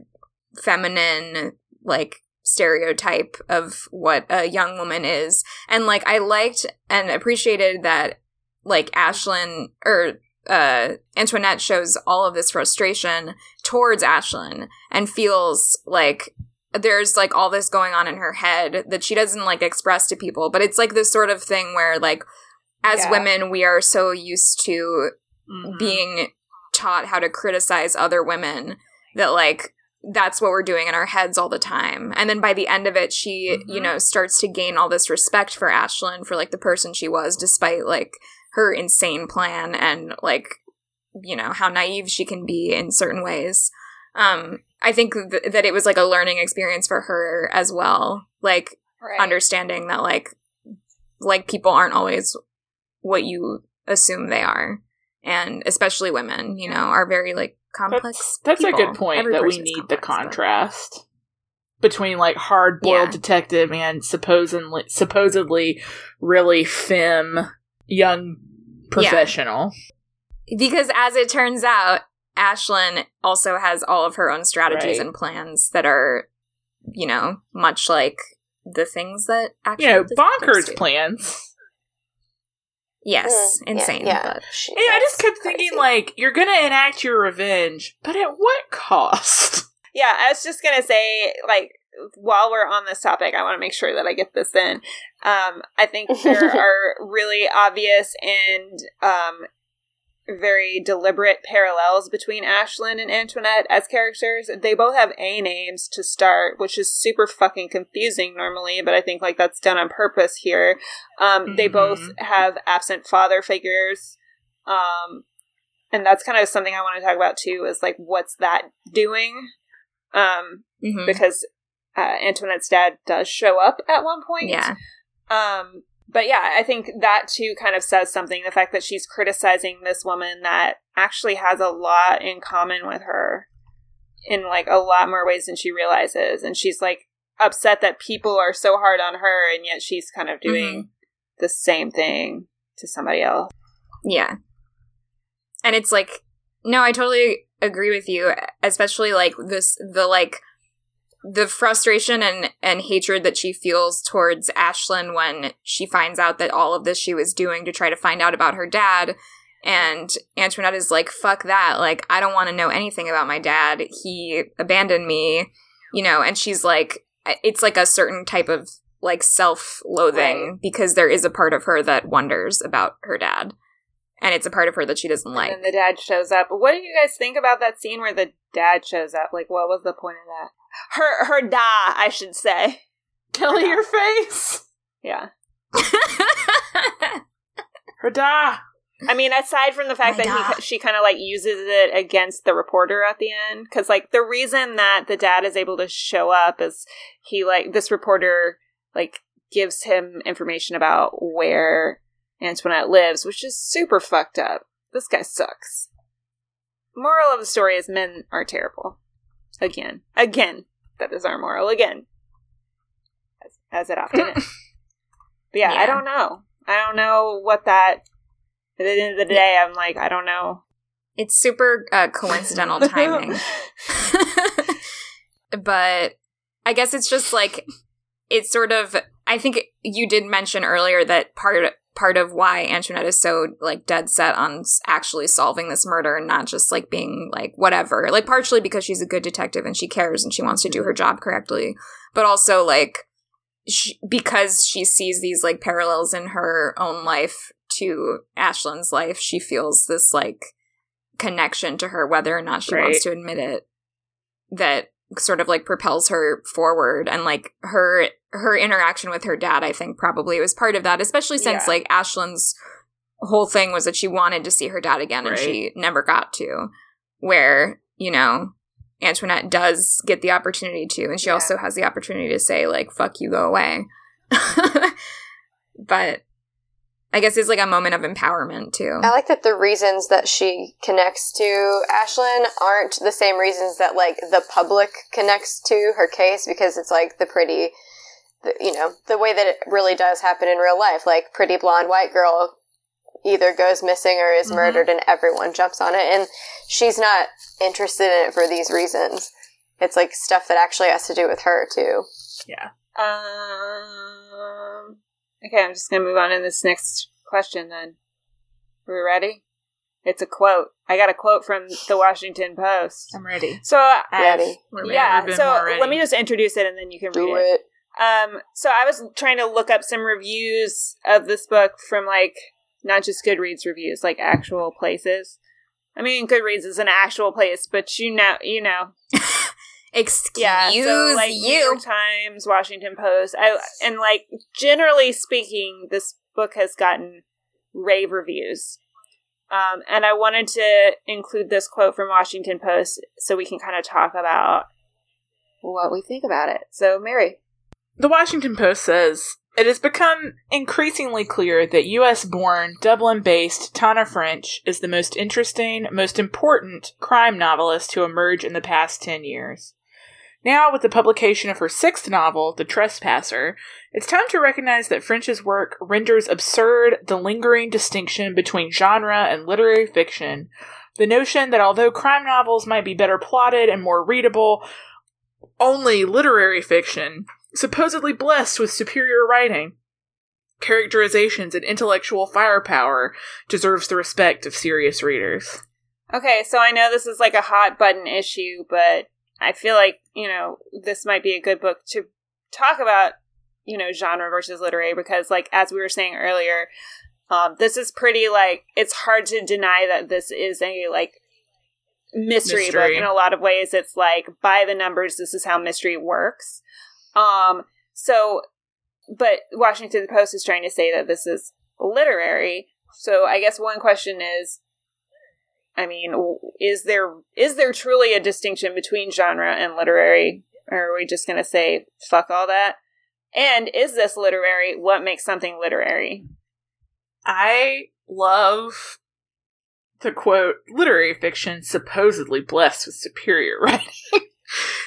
feminine like stereotype of what a young woman is. And like I liked and appreciated that like Aislinn or uh Antoinette shows all of this frustration towards Aislinn and feels like there's like all this going on in her head that she doesn't like express to people but it's like this sort of thing where like as Yeah. women we are so used to Mhm. being taught how to criticize other women that like that's what we're doing in our heads all the time. And then by the end of it, she, you know, starts to gain all this respect for Aislinn for like the person she was, despite like her insane plan and like, you know, how naive she can be in certain ways. Um, I think th- that it was like a learning experience for her as well. Like Right. understanding that like like people aren't always what you assume they are, and especially women, you know, are very like complex. That's, that's a good point Every that we need the complex, but- contrast between like hard boiled Yeah. detective and supposedly supposedly really femme young professional. because as it turns out, Aislinn also has all of her own strategies Right. and plans that are, you know, much like the things that actually You know, bonkers plans. Yes, Mm, insane. yeah. But She- And I just that's kept thinking, like, you're gonna enact your revenge, but at what cost? Yeah, I was just gonna say, like, while we're on this topic, I want to make sure that I get this in. Um, I think there are really obvious and um, very deliberate parallels between Aislinn and Antoinette as characters. They both have A names to start, which is super fucking confusing normally, but I think like that's done on purpose here. Um, They both have absent father figures. Um, and that's kind of something I want to talk about too is like what's that doing? Um, Mhm. because uh, Antoinette's dad does show up at one point. yeah, Um, but yeah, I think that too kind of says something. The fact that she's criticizing this woman that actually has a lot in common with her in like a lot more ways than she realizes. And she's like upset that people are so hard on her, and yet she's kind of doing the same thing to somebody else. yeah. And it's like, no, I totally agree with you. Especially like this, the like, the frustration and and hatred that she feels towards Aislinn when she finds out that all of this she was doing to try to find out about her dad. And Antoinette is like, fuck that. Like, I don't want to know anything about my dad. He abandoned me, you know, and she's like, it's like a certain type of like self loathing Right. because there is a part of her that wonders about her dad. And it's a part of her that she doesn't like. And the dad shows up. What do you guys think about that scene where the dad shows up? Like, what was the point of that? Her, her da, I should say. Kelly, your face. Yeah. Hurdah. I mean, aside from the fact My that he, she kind of like uses it against the reporter at the end, because like the reason that the dad is able to show up is he like this reporter like gives him information about where Antoinette lives, which is super fucked up. This guy sucks. Moral of the story is men are terrible. Again, again, that is our moral again, as, as it often is. But yeah, I don't know. I don't know what that. At the end of the day, I'm like, I don't know. it's super uh, coincidental timing. but I guess it's just like it's sort of I think you did mention earlier that part part of why Antoinette is so like dead set on actually solving this murder and not just like being like whatever. Like partially because she's a good detective and she cares and she wants to do her job correctly, but also like she, because she sees these like parallels in her own life to Aislinn's life, she feels this like connection to her, whether or not she wants to admit it, that sort of like propels her forward. And like her her interaction with her dad, I think probably was part of that, especially since Yeah. like Aislinn's whole thing was that she wanted to see her dad again and she never got to. Where, you know, Antoinette does get the opportunity to, and she Yeah. also has the opportunity to say, like, fuck you, go away. but I guess it's like a moment of empowerment too. I like that the reasons that she connects to Aislinn aren't the same reasons that like the public connects to her case because it's like the pretty, the, you know, the way that it really does happen in real life. Like pretty blonde white girl either goes missing or is Mhm. murdered and everyone jumps on it. And she's not interested in it for these reasons. It's like stuff that actually has to do with her too. Yeah. Um. Okay, I'm just gonna move on to this next question. Then, are we ready? It's a quote. I got a quote from the Washington Post. I'm ready. So, uh, Ready. We're yeah. been So ready. let me just introduce it, and then you can read Do it. it. Um, so I was trying to look up some reviews of this book from like not just Goodreads reviews, like actual places. I mean, Goodreads is an actual place, but you know, you know, Excuse yeah. So like New you. York Times, Washington Post, I and like generally speaking, this book has gotten rave reviews. Um, and I wanted to include this quote from Washington Post so we can kind of talk about what we think about it. So, Mary. The Washington Post says it has become increasingly clear that US born, Dublin based Tana French is the most interesting, most important crime novelist to emerge in the past 10 years. Now, with the publication of her sixth novel, The Trespasser, it's time to recognize that French's work renders absurd the lingering distinction between genre and literary fiction. The notion that although crime novels might be better plotted and more readable, only literary fiction, supposedly blessed with superior writing, characterizations, and intellectual firepower, deserves the respect of serious readers. Okay, so I know this is like a hot button issue, but I feel like, you know, this might be a good book to talk about, you know, genre versus literary because, like, as we were saying earlier, um, this is pretty, like, it's hard to deny that this is a, like, mystery, Mystery. book. In a lot of ways, it's like, by the numbers, this is how mystery works. Um, so, but Washington Post is trying to say that this is literary. So I guess one question is, I mean, is there is there truly a distinction between genre and literary, or are we just going to say fuck all that? And is this literary? What makes something literary? I love the quote literary fiction supposedly blessed with superior writing.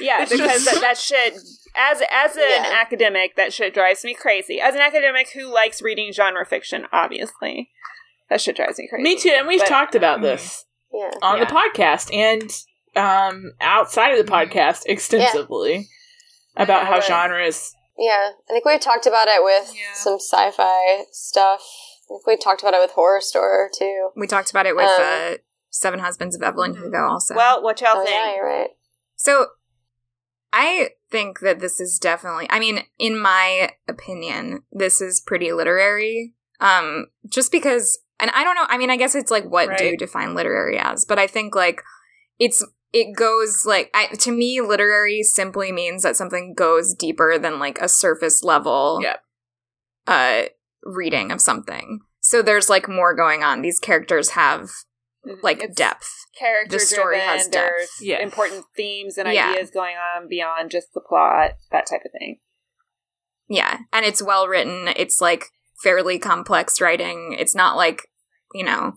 Yeah, It's because just- that, that shit as as an Yeah. academic, that shit drives me crazy. As an academic who likes reading genre fiction, obviously, that shit drives me crazy. Me too, and we've But- talked about mm-hmm. this Yeah. on the podcast and um outside of the podcast extensively about how genres Yeah, I think we talked about it with Yeah. some sci-fi stuff. I think we talked about it with Horrorstör too. We talked about it with Um, uh, Seven Husbands of Evelyn Hugo also. Well, what y'all Oh think? yeah, you're right. So I think that this is definitely I mean, in my opinion, this is pretty literary. Um just because and I don't know, I mean, I guess it's like what do you define literary as? But I think like it's it goes like I, to me literary simply means that something goes deeper than like a surface level Yep. uh reading of something. So there's like more going on. These characters have like It's depth. character The story driven, has There's depth. Yeah. important themes and Yeah. ideas going on beyond just the plot, that type of thing. Yeah, and it's well written. It's like fairly complex writing. It's not like, you know,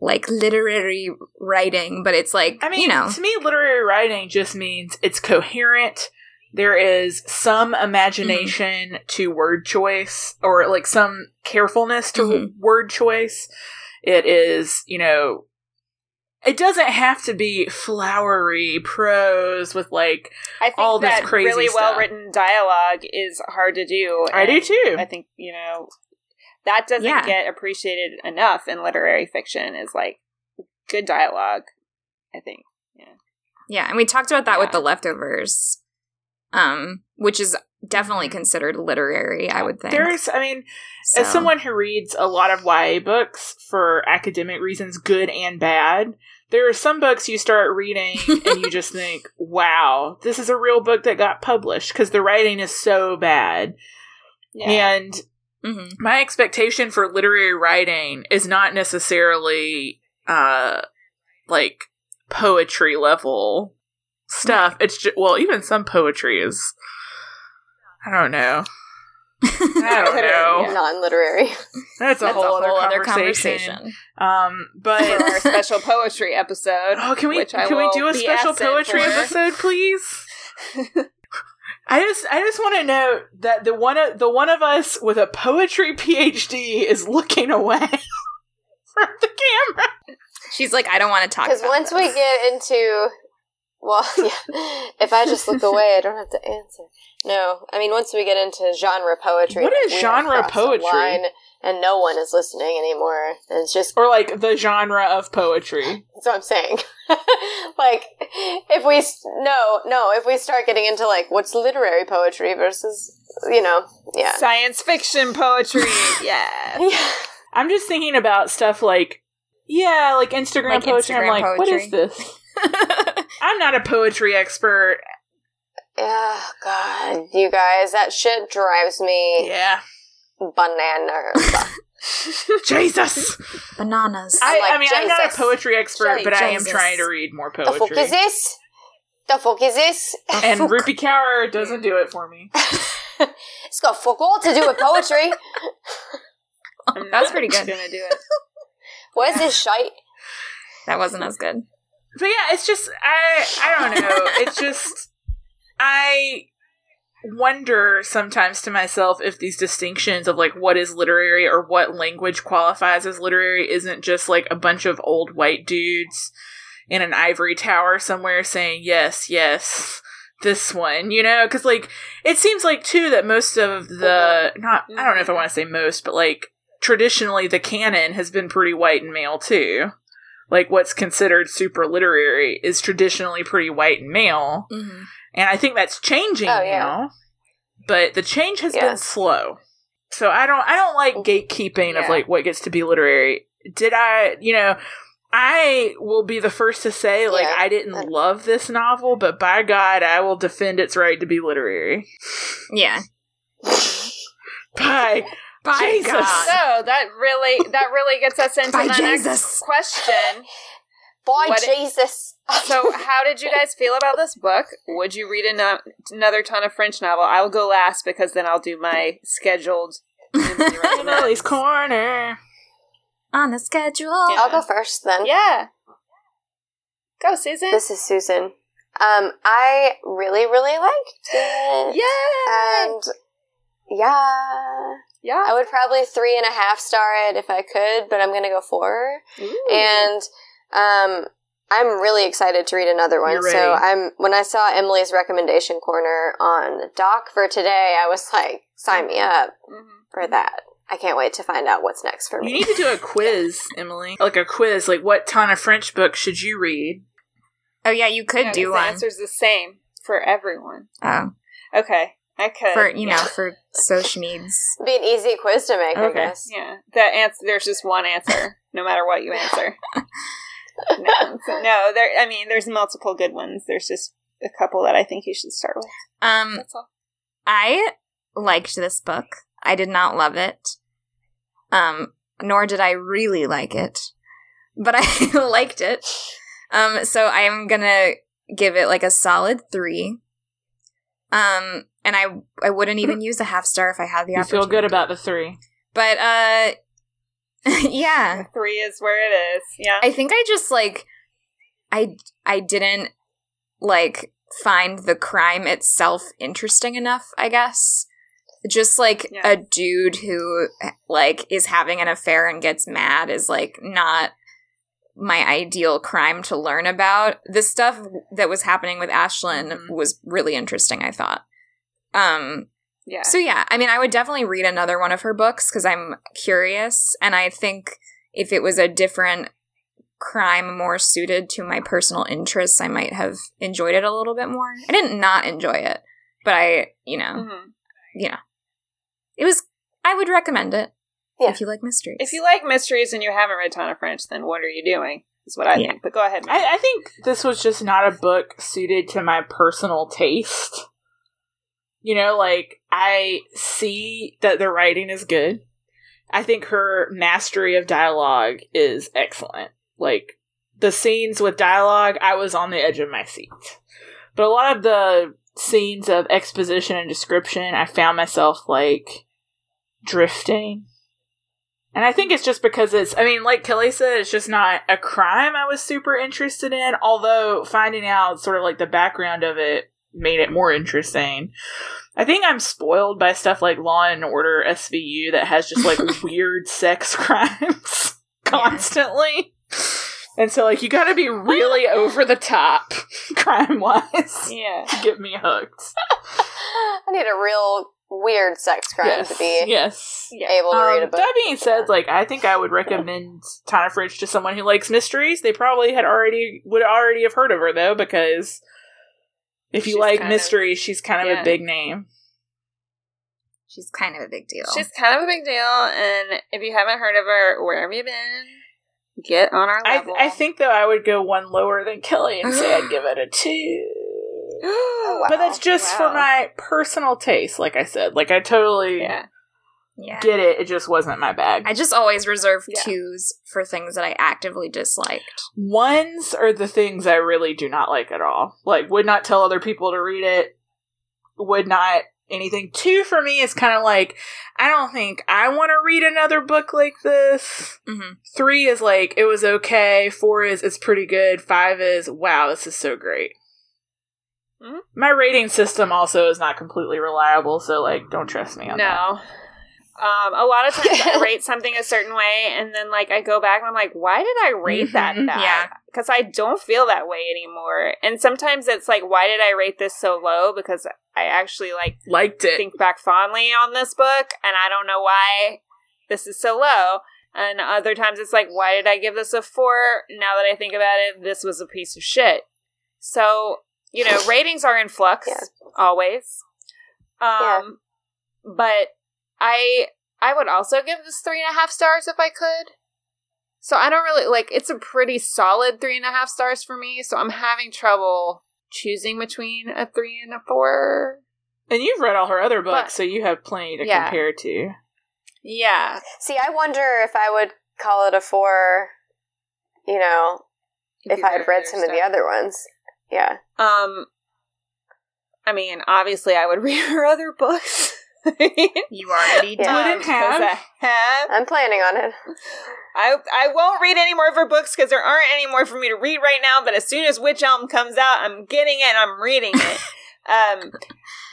like literary writing, but it's like, I mean, you know, to me, literary writing just means it's coherent. There is some imagination to word choice, or like some carefulness to Mhm. word choice. It is, you know, it doesn't have to be flowery prose with like. I think All this that crazy really well written dialogue is hard to do. I do too. I think you know that doesn't Yeah. get appreciated enough in literary fiction. Is like good dialogue. I think. yeah. Yeah, and we talked about that with the leftovers, um, which is definitely considered literary. I would think. There's, I mean, So- as someone who reads a lot of YA books for academic reasons, good and bad, there are some books you start reading and you just think, wow, this is a real book that got published because the writing is so bad. Yeah. And Mhm. my expectation for literary writing is not necessarily uh like poetry level stuff. It's just, well, even some poetry is I don't know. I don't know. Non-literary. That's a That's whole, a other, whole other conversation. conversation. Um, for but our special poetry episode. oh, can we can we do a special poetry for. episode, please? I just I just want to note that the one of the one of us with a poetry PhD is looking away from the camera. She's like, I don't want to talk. Because about once we get into, well, yeah, if I just look away, I don't have to answer. No, I mean once we get into genre poetry, What is genre poetry? Line, and no one is listening anymore. And it's just Or like the genre of poetry. that's what I'm saying. like if we s- no no if we start getting into like what's literary poetry versus you know yeah Science fiction poetry. yeah. yeah I'm just thinking about stuff like yeah, like Instagram Like poetry. I'm Instagram like, what is this? I'm not a poetry expert. oh god you guys that shit drives me Yeah. Bananas Jesus. Bananas. I, like, I mean, I'm not a Jesus. poetry expert, but I am Jesus. trying to read more poetry. The fuck poetry. is this? The fuck is this? And Rupi Kaur doesn't do it for me. It's got fuck all to do with poetry. I'm That's not pretty good. Gonna do it. What is this shite? that wasn't as good. But yeah, it's just I I don't know. It's just I wonder sometimes to myself if these distinctions of like what is literary or what language qualifies as literary isn't just like a bunch of old white dudes in an ivory tower somewhere saying yes, yes, this one, you know, cuz like it seems like too that most of the not I don't know if I want to say most, but like traditionally the canon has been pretty white and male too. Like what's considered super literary is traditionally pretty white and male. Mm-hmm. And i think that's changing Oh, yeah. now but the change has been slow so i don't i don't like mm-hmm. gatekeeping of like what gets to be literary did i you know i will be the first to say like Yeah. i didn't uh, love this novel but by god i will defend its right to be literary Yeah. by By Jesus. God. So that really that really gets us into By the Jesus. next question. By What- Jesus. So, how did you guys feel about this book? Would you read ano- another Tana French novel? I will go last because then I'll do my scheduled. Emily's corner On the schedule. I'll go first then. Yeah. Go, Susan. This is Susan. Um, I really, really liked it. yeah. And yeah, yeah. I would probably three and a half star it if I could, but I'm gonna go four. And um, I'm really excited to read another one. So. I'm when I saw Emily's recommendation corner on Doc for today, I was like, sign me mm-hmm. up mm-hmm. for that. I can't wait to find out what's next for me. You need to do a quiz, Emily. Like a quiz. Like, what Tana French books should you read? Oh yeah, you could Yeah, 'cause do the one. answer's the same for everyone. Oh, Okay, I could. for you know, for social needs. Be an easy quiz to make, I Okay. guess. Yeah, That answer. There's just one answer, no matter what you answer. no, so no, there. I mean, there's multiple good ones. There's just a couple that I think you should start with. Um, That's all. I liked this book. I did not love it. Um, nor did I really like it, but I liked it. Um, so I am gonna give it like a solid three. Um, and I I wouldn't even use a half star if I had the You feel good about the three. but uh, yeah, Three is where it is. Yeah. I think I just like I I didn't like find the crime itself interesting enough, I guess. Just like Yeah. a dude who like is having an affair and gets mad is like not my ideal crime to learn about. The stuff that was happening with Aislinn Mhm. was really interesting, I thought. Um yeah. so yeah, I mean, I would definitely read another one of her books because I'm curious, and I think if it was a different crime more suited to my personal interests, I might have enjoyed it a little bit more. I didn't not enjoy it, but I, you know, Mhm. you know, it was. I would recommend it Yeah. if you like mysteries. If you like mysteries and you haven't read Tana French, then what are you doing? Is what I Yeah. think. But go ahead. I, I think this was just not a book suited to my personal taste. You know, like, I see that the writing is good. I think her mastery of dialogue is excellent. Like, the scenes with dialogue, I was on the edge of my seat. But a lot of the scenes of exposition and description, I found myself, like, drifting. And I think it's just because it's, I mean, like Kelly said, it's just not a crime I was super interested in, although finding out sort of like the background of it made it more interesting. I think I'm spoiled by stuff like Law and Order SVU that has just like weird sex crimes constantly. And so, like, you gotta be really over the top crime wise yeah. to get me hooked. I need a real weird sex crime yes. to be yes. able to read a Um, book. that being said, like I think I would recommend Tana French to someone who likes mysteries. They probably had already would already have heard of her though, because if you She's like mystery, of- she's kind of yeah. a big name. she's kind of a big deal. She's kind of a big deal, and if you haven't heard of her, where have you been? Get on our I level. I think though I would go one lower than Kelly and say I'd give it a two. Oh, But that's just for my personal taste, like I said. Like I totally Yeah. Yeah. get it. It just wasn't my bag. I just always reserve Yeah. twos for things that I actively disliked. Ones are the things I really do not like at all. Like, would not tell other people to read it. Would not anything. Two for me is kind of like, I don't think I want to read another book like this. Mm-hmm. Three is like, it was okay. Four is, it's pretty good. Five is, wow, this is so great. Mhm. My rating system also is not completely reliable, so, like, don't trust me on that. No. Um, a lot of times I rate something a certain way, and then like I go back and I'm like, why did I rate that Mhm. bad? Yeah. Because I don't feel that way anymore. And sometimes it's like, why did I rate this so low? Because I actually like Liked it. think back fondly on this book, and I don't know why this is so low. And other times it's like, why did I give this a four? Now that I think about it, this was a piece of shit. So, you know, ratings are in flux Yeah. always. Um, Yeah. but I I would also give this three and a half stars if I could. So I don't really like it's a pretty solid three and a half stars for me. So I'm having trouble choosing between a three and a four. And you've read all her other books, But- so you have plenty to Yeah. compare to. Yeah, See, I wonder if I would call it a four, you know, if, you I had read some of the other ones. Yeah. Um, I mean, obviously, I would read her other books. You already did. Yeah. Wouldn't have. I have. I'm planning on it. I I won't read any more of her books because there aren't any more for me to read right now. But as soon as Witch Elm comes out, I'm getting it and I'm reading it. um,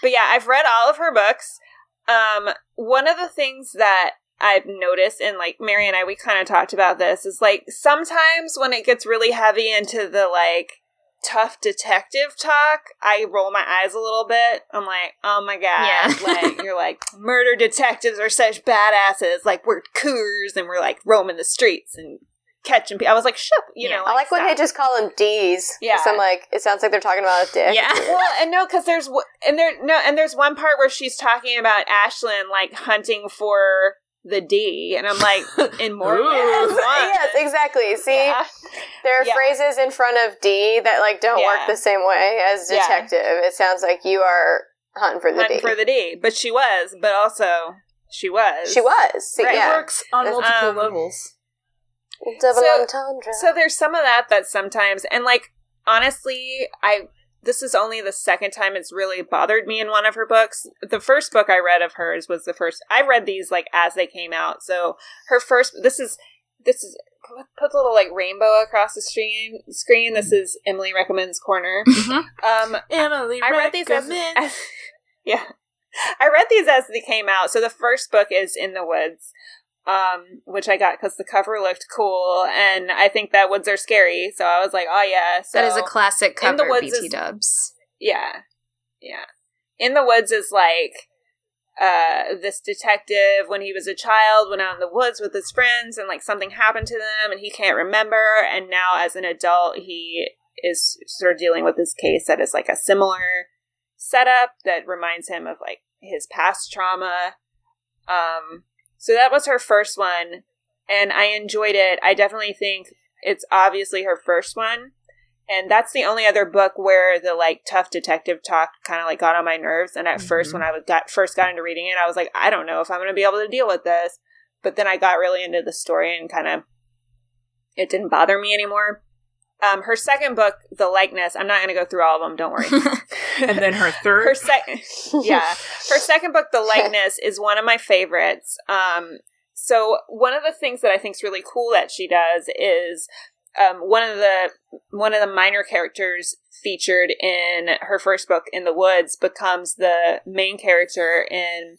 but yeah, I've read all of her books. Um, one of the things that I've noticed, and like Mary and I, we kind of talked about this, is like sometimes when it gets really heavy into the like tough detective talk, I roll my eyes a little bit. I'm like, oh my god, Yeah. like you're like murder detectives are such badasses. Like we're coors and we're like roaming the streets and catching people. I was like, shut, you Yeah. know. I like when they just call them D's. Yeah. I'm like, it sounds like they're talking about a dick. Yeah. well, and no, because there's w- and there no, and there's one part where she's talking about Aislinn like hunting for the D, and I'm like, in more ways Yes, yes, exactly. See, Yeah. there are Yeah. phrases in front of D that like don't Yeah. work the same way as Yeah. detective. It sounds like you are hunting for the hunting D. for the D, but she was, but also she was, she was. See, Right. It works on Um, multiple levels. Double So- entendre. So there's some of that that sometimes, and like honestly, I this is only the second time it's really bothered me in one of her books. The first book I read of hers was the first. I read these like as they came out. So her first. This is this is put put a little like rainbow across the screen. Screen. This is Emily recommends corner. Um, Emily I read these as, as yeah. I read these as they came out. So the first book is In the Woods, um, which I got because the cover looked cool, and I think that woods are scary. So I was like, oh yeah. So that is a classic In the cover, Woods BT is- Dubs. yeah, yeah. In the Woods is like uh this detective when he was a child went out in the woods with his friends and like something happened to them and he can't remember and now as an adult he is sort of dealing with this case that is like a similar setup that reminds him of like his past trauma um so that was her first one and i enjoyed it. I definitely think it's obviously her first one and that's the only other book where the like tough detective talk kind of like got on my nerves. And at first when i was got first got into reading it i was like i don't know if i'm going to be able to deal with this. But then i got really into the story and kind of it didn't bother me anymore. Um her second book the likeness i'm not going to go through all of them don't worry and then her third. her second yeah her second book the likeness is one of my favorites um so one of the things that i think is really cool that she does is um, one of the one of the minor characters featured in her first book in the woods becomes the main character in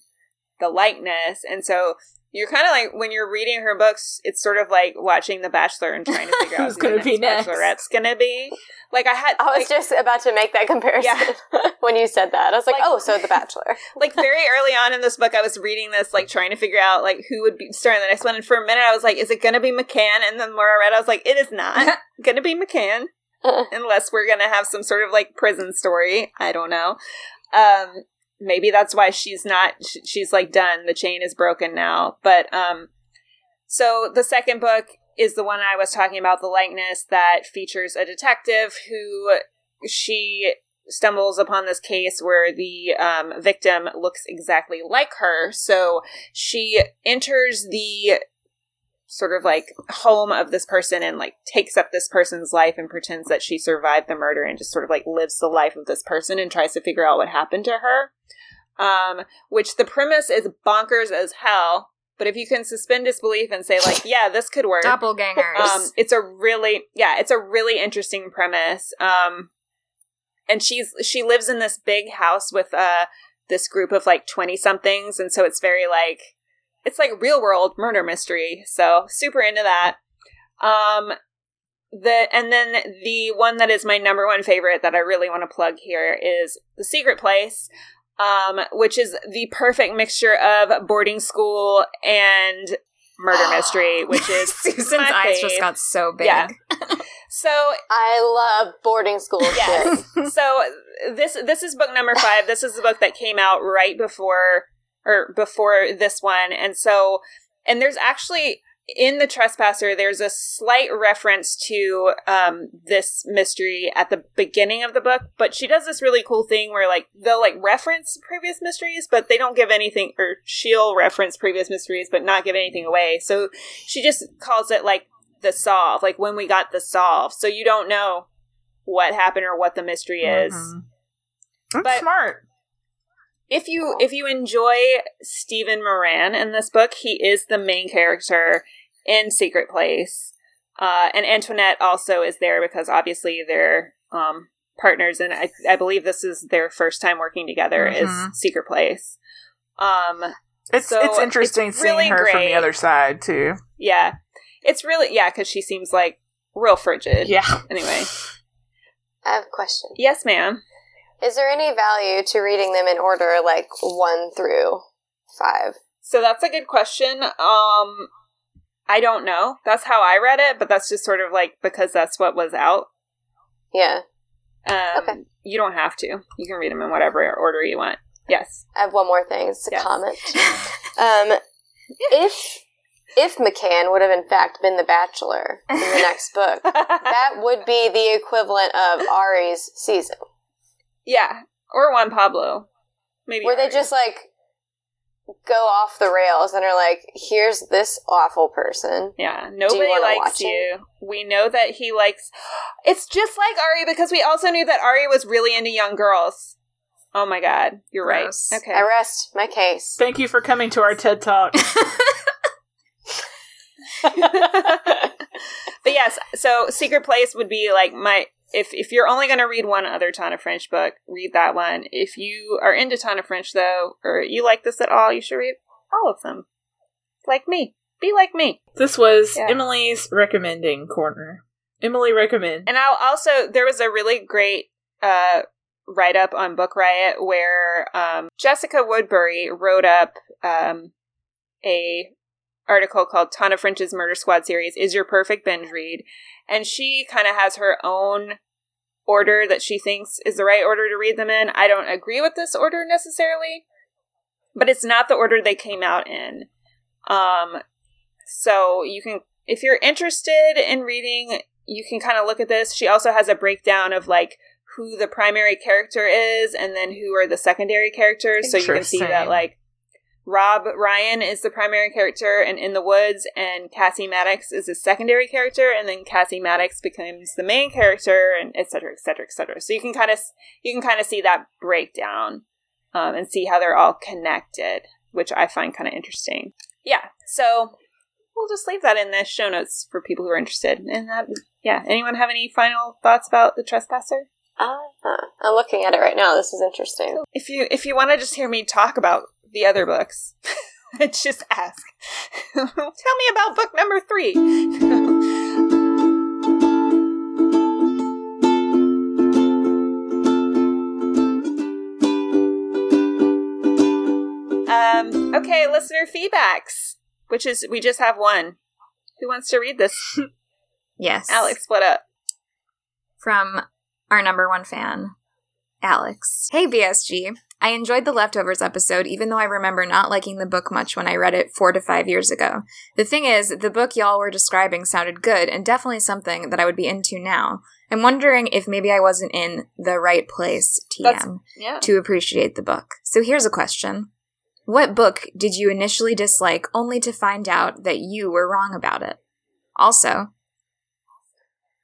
the likeness and so you're kind of like when you're reading her books it's sort of like watching the bachelor and trying to figure out Who's gonna be next next. bachelorette's gonna be like i had I was like, just about to make that comparison Yeah. when you said that. I was like, Like- oh, so The Bachelor. like very early on in this book, I was reading this, like trying to figure out like who would be starring the next one. And for a minute, I was like, "Is it going to be McCann?" And then the more I read, I was like, "It is not going to be McCann, unless we're going to have some sort of like prison story. I don't know. Um, maybe that's why she's not. She's like done. The chain is broken now. But um, so the second book is the one I was talking about, the likeness that features a detective who she stumbles upon this case where the um, victim looks exactly like her. So she enters the sort of like home of this person and like takes up this person's life and pretends that she survived the murder and just sort of like lives the life of this person and tries to figure out what happened to her. Um, which the premise is bonkers as hell. But if you can suspend disbelief and say like, yeah, this could work, Doppelgangers. um, it's a really yeah, it's a really interesting premise. Um, and she's she lives in this big house with uh this group of like twenty somethings, and so it's very like it's like real world murder mystery. So super into that. Um, the and then the one that is my number one favorite that I really want to plug here is the Secret Place. Um, which is the perfect mixture of boarding school and murder mystery, which is Susan's my eyes just got so big. Yeah. So I love boarding school shit. yes. so this this is book number five. This is the book that came out right before or before this one, and so and there's actually in the trespasser there's a slight reference to um, this mystery at the beginning of the book but she does this really cool thing where like they'll like reference previous mysteries but they don't give anything or she'll reference previous mysteries but not give anything away so she just calls it like the solve like when we got the solve so you don't know what happened or what the mystery is Mhm. That's But- smart. If you if you enjoy Stephen Moran in this book, he is the main character in Secret Place, uh, and Antoinette also is there because obviously they're um, partners, and I, I believe this is their first time working together. Mhm. Is Secret Place? Um, It's so it's interesting it's seeing really her from the other side too. yeah, it's really yeah because she seems like real frigid. Yeah. Anyway, I have a question. yes, ma'am. Is there any value to reading them in order, like one through five? So that's a good question. Um I don't know. That's how I read it, but that's just sort of like because that's what was out. Yeah. Um Okay. you don't have to. You can read them in whatever order you want. Yes. I have one more thing. It's a Yes. comment. Um, if if McCann would have in fact been the Bachelor in the next book, that would be the equivalent of Ari's season, yeah. Or Juan Pablo. Maybe where they just like go off the rails and are like, "Here's this awful person." Yeah, nobody wanna likes watch you. We know that he likes. It's just like Ari because we also knew that Ari was really into young girls. Oh my god, you're Gross. right. Okay. I rest my case. Thank you for coming to our TED Talk. but yes, so Secret Place would be like my if if you're only going to read one other Tana French book, read that one. If you are into Tana French though, or you like this at all, you should read all of them. Like me, be like me. this was Yeah. Emily's recommending corner. Emily recommend. And I'll also there was a really great uh write up on Book Riot where um Jessica Woodbury wrote up um a article called Tana French's Murder Squad series is your perfect binge read and she kind of has her own order that she thinks is the right order to read them in. I don't agree with this order necessarily, but it's not the order they came out in. Um so you can if you're interested in reading you can kind of look at this. She also has a breakdown of like who the primary character is and then who are the secondary characters. So you can see that like Rob Ryan is the primary character and In the Woods and Cassie Maddox is a secondary character and then Cassie Maddox becomes the main character and et cetera, et cetera, et cetera. So you can kind of you can kind of see that breakdown um, and see how they're all connected, which I find kind of interesting. Yeah. So we'll just leave that in the show notes for people who are interested. And that, yeah. Anyone have any final thoughts about the trespasser? Uh, I'm looking at it right now. This is interesting. If you if you want to just hear me talk about the other books, just ask. Tell me about book number three. um. Okay, listener feedbacks, which is we just have one. Who wants to read this? Yes. Alex, what up? From our number one fan, Alex. Hey, BSG. I enjoyed the Leftovers episode, even though I remember not liking the book much when I read it four to five years ago. The thing is, the book y'all were describing sounded good and definitely something that I would be into now. I'm wondering if maybe I wasn't in the right place, TM, yeah. to appreciate the book. So here's a question What book did you initially dislike only to find out that you were wrong about it? Also,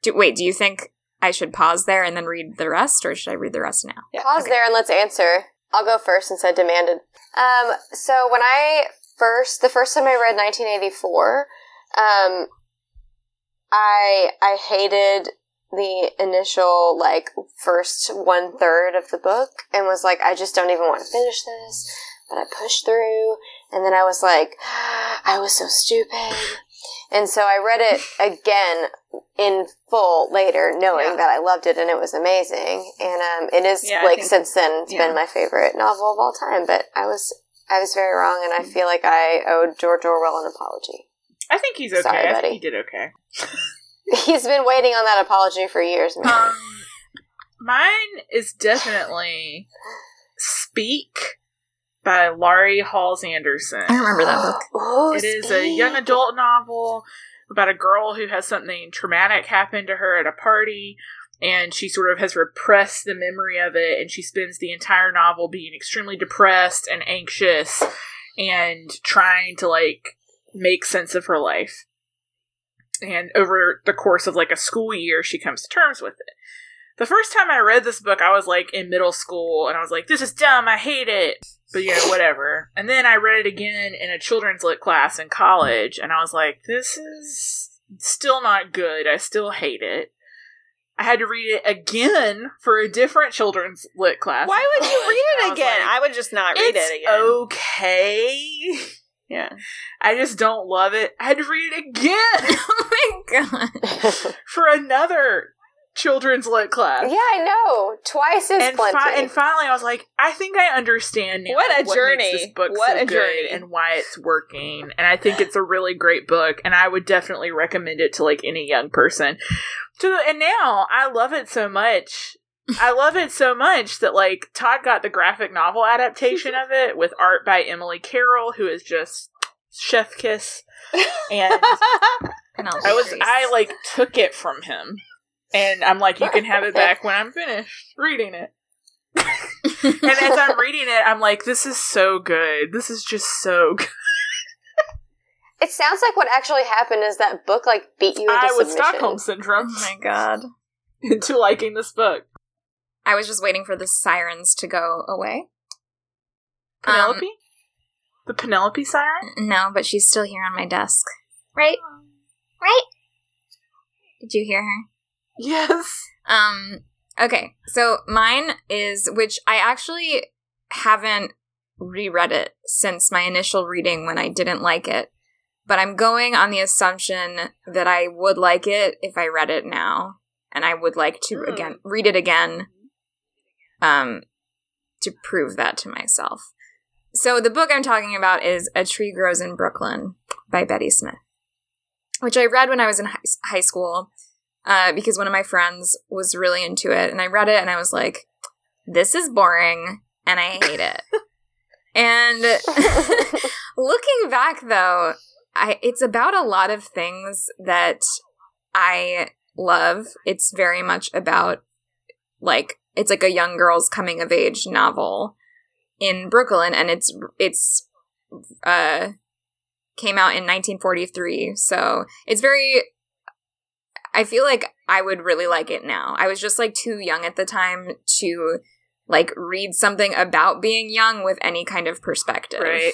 do, wait, do you think I should pause there and then read the rest, or should I read the rest now? Pause there and let's answer. I'll go first since I demanded. Um, so when I first, the first time I read 1984, um, I I hated the initial like first one third of the book and was like, I just don't even want to finish this. But I pushed through, and then I was like, I was so stupid. And so I read it again in full later, knowing Yeah. that I loved it and it was amazing. And um, it is Yeah, like think- since then, it's yeah. been my favorite novel of all time. But I was I was very wrong, and I feel like I owed George Orwell an apology. I think he's okay. Sorry, I buddy. think he did okay. He's been waiting on that apology for years. Man. Um, mine is definitely Speak by Laurie Halse Anderson. I remember that book. Ooh, It is a young adult novel about a girl who has something traumatic happen to her at a party and she sort of has repressed the memory of it and she spends the entire novel being extremely depressed and anxious and trying to like make sense of her life. And over the course of like a school year she comes to terms with it. The first time I read this book, I was like in middle school and I was like, this is dumb, I hate it. But you know, whatever. And then I read it again in a children's lit class in college and I was like, this is still not good. I still hate it. I had to read it again for a different children's lit class. Why would you read it was again? like, I would just not read it's it again. okay. Yeah. I just don't love it. I had to read it again oh my god. for another children's lit class. yeah, I know. Twice is and, plenty. fi- and finally, I was like, I think I understand now What a makes journey. this book What so a good journey. and why it's working. And I think it's a really great book, and I would definitely recommend it to like any young person. To the, and now I love it so much. I love it so much that like Todd got the graphic novel adaptation of it with art by Emily Carroll, who is just chef kiss. And Penelope I was I like took it from him. And I'm like, you can have it back when I'm finished reading it. and as I'm reading it, I'm like, this is so good. This is just so good. it sounds like what actually happened is that book like beat you into I was submission. Stockholm syndrome Oh my god. into liking this book. I was just waiting for the sirens to go away. Um, Penelope? the Penelope siren? No, but she's still here on my desk. Right? Right? Did you hear her? Yes. Um okay. So mine is which I actually haven't reread it since my initial reading when I didn't like it. But I'm going on the assumption that I would like it if I read it now and I would like to Hmm. again read it again um to prove that to myself. So the book I'm talking about is A Tree Grows in Brooklyn by Betty Smith, which I read when I was in high, high school uh, because one of my friends was really into it, and I read it and I was like, "This is boring," and I hate it. and looking back, though, I it's about a lot of things that I love. It's very much about like it's like a young girl's coming of age novel in Brooklyn, and it's it's uh came out in 1943, so it's very. I feel like I would really like it now. I was just like too young at the time to like read something about being young with any kind of perspective, Right.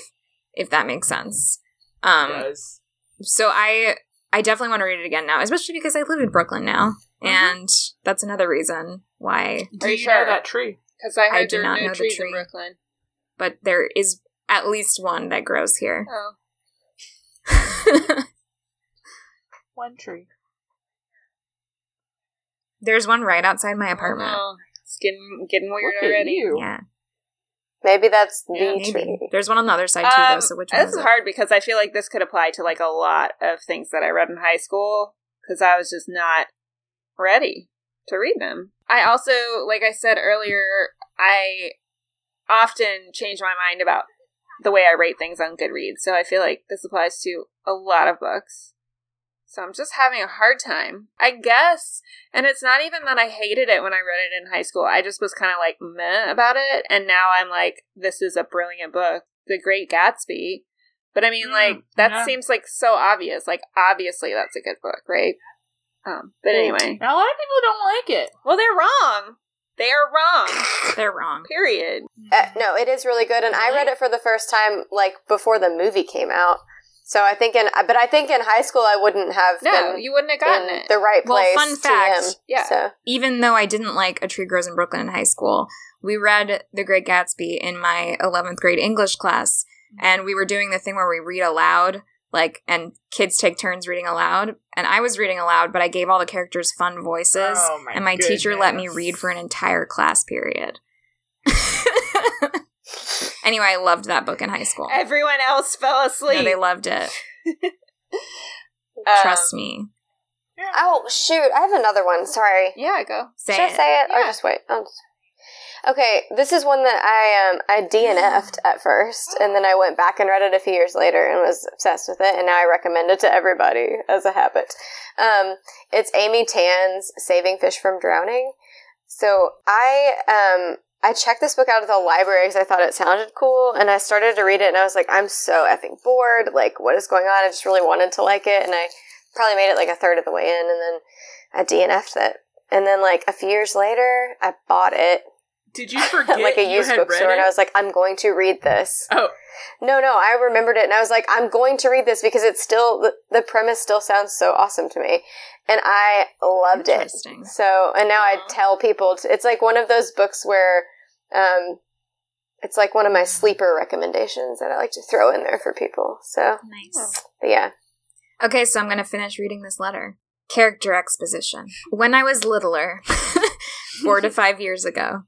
If that makes sense. Um, does. so I I definitely want to read it again now, especially because I live in Brooklyn now, and that's another reason why. Do Are you, you know sure? that tree? Because I I do there not are no know the tree. in Brooklyn. But there is at least one that grows here. Oh. One tree. There's one right outside my apartment. Oh, it's getting getting weird Look at already. you. Yeah, Maybe that's the Yeah, tree. There's one on the other side too, though. Um, So which one this is is it? hard because I feel like this could apply to like a lot of things that I read in high school because I was just not ready to read them. I also, like I said earlier, I often change my mind about the way I rate things on Goodreads. So I feel like this applies to a lot of books. So I'm just having a hard time. I guess. And it's not even that I hated it when I read it in high school. I just was kind of like meh about it. And now I'm like, this is a brilliant book. The Great Gatsby. But I mean, Mm, like, that yeah. seems like so obvious. Like, obviously that's a good book, right? Um, but anyway. Now, a lot of people don't like it. Well, they're wrong. They are wrong. They're wrong. Period. Uh, no, it is really good, and I read it for the first time like before the movie came out. So I think in, but I think in high school I wouldn't have No, been you wouldn't have gotten it. the right place. Well, place. fun to fact. him. Yeah. So Even though I didn't like A Tree Grows in Brooklyn in high school, we read The Great Gatsby in my 11th grade English class, and we were doing the thing where we read aloud, like, and kids take turns reading aloud. And I was reading aloud, but I gave all the characters fun voices, Oh, my and my teacher let me read for an entire class period. anyway, I loved that book in high school. Everyone else fell asleep. No, they loved it. Um, Trust me. oh shoot, I have another one. Sorry. Yeah, go. Say Should I it. say it or Yeah. just wait? I'll just- Okay, this is one that I um I DNF'd at first, and then I went back and read it a few years later and was obsessed with it, and now I recommend it to everybody as a habit. Um, it's Amy Tan's "Saving Fish from Drowning." So I um I checked this book out at the library because I thought it sounded cool, and I started to read it, and I was like, I'm so effing bored. Like, what is going on? I just really wanted to like it, and I probably made it like a third of the way in, and then I DNF'd it. And then, like a few years later, I bought it Did you forget like a used bookstore, and? I was like, I'm going to read this. oh, No, no, I remembered it, and I was like, I'm going to read this because it's still the, the premise still sounds so awesome to me, and I loved it. So, and now I tell people to, it's like one of those books where, um, it's like one of my sleeper recommendations that I like to throw in there for people. So, Nice. but yeah, Okay, so I'm going to finish reading this letter. Character exposition. When I was littler, four to five years ago,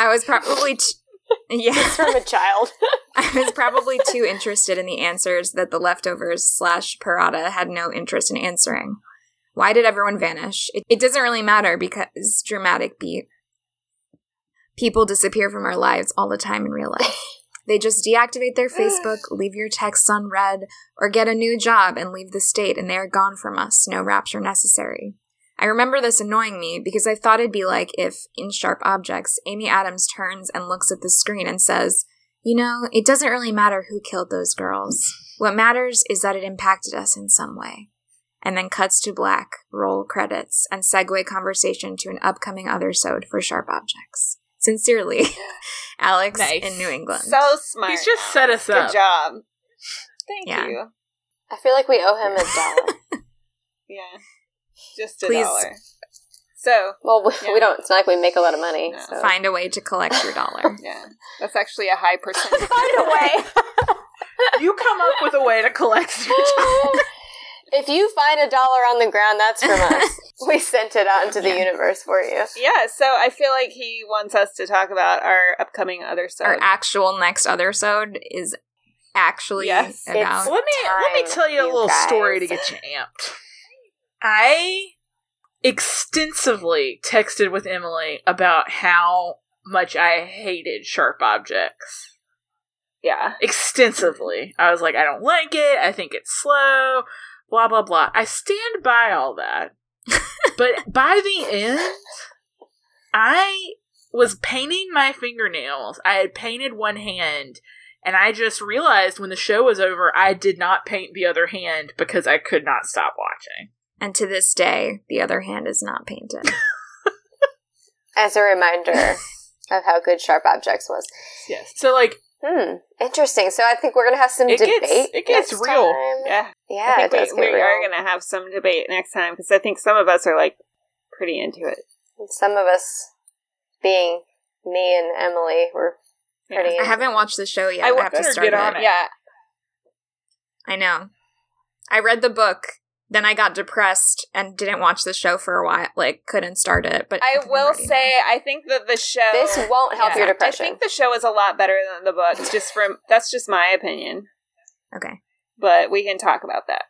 I was probably t- yeah, from a child. I was probably too interested in the answers that the leftovers slash Perrotta had no interest in answering. Why did everyone vanish? It, it doesn't really matter because dramatic beat. People disappear from our lives all the time in real life. They just deactivate their Facebook, leave your texts unread, or get a new job and leave the state, and they are gone from us. No rapture necessary. I remember this annoying me because I thought it'd be like if, in Sharp Objects, Amy Adams turns and looks at the screen and says, You know, it doesn't really matter who killed those girls. What matters is that it impacted us in some way. And then cuts to black, roll credits, and segue conversation to an upcoming other sode for Sharp Objects. Sincerely, Alex Nice. in New England. So smart. He's just set us Good up. Good job. Thank Yeah. you. I feel like we owe him a dollar. Yeah. Just a Please. dollar. So, well, we, Yeah. we don't. It's not like we make a lot of money. No. So. Find a way to collect your dollar. yeah. That's actually a high percentage. Find a way. you come up with a way to collect your dollar. if you find a dollar on the ground, that's from us. we sent it out into the universe for you. yeah, so I feel like he wants us to talk about our upcoming other so Our actual next other sode is actually Yes. about. let me let me tell you a you little story to get you amped. I extensively texted with Emily about how much I hated sharp objects. Yeah. Extensively. I was like, I don't like it. I think it's slow. Blah blah blah. I stand by all that. but by the end, I was painting my fingernails. I had painted one hand, and I just realized when the show was over, I did not paint the other hand because I could not stop watching. And to this day, the other hand is not painted. As a reminder of how good Sharp Objects was. Yes. So like Hmm. Interesting. So I think we're gonna have some It debate. gets- it gets next real. time. Yeah. Yeah, I it think does we, get we real. are going to have some debate next time because I think some of us are like pretty into it. Some of us, being me and Emily, were pretty. I haven't watched the show yet. I have to start get on it. it. Yeah. I know. I read the book, then I got depressed and didn't watch the show for a while. Like, couldn't start it. But I I'm will ready say, I think that the show. This won't help your depression. I think the show is a lot better than the book. Just from that's just my opinion. Okay. but we can talk about that.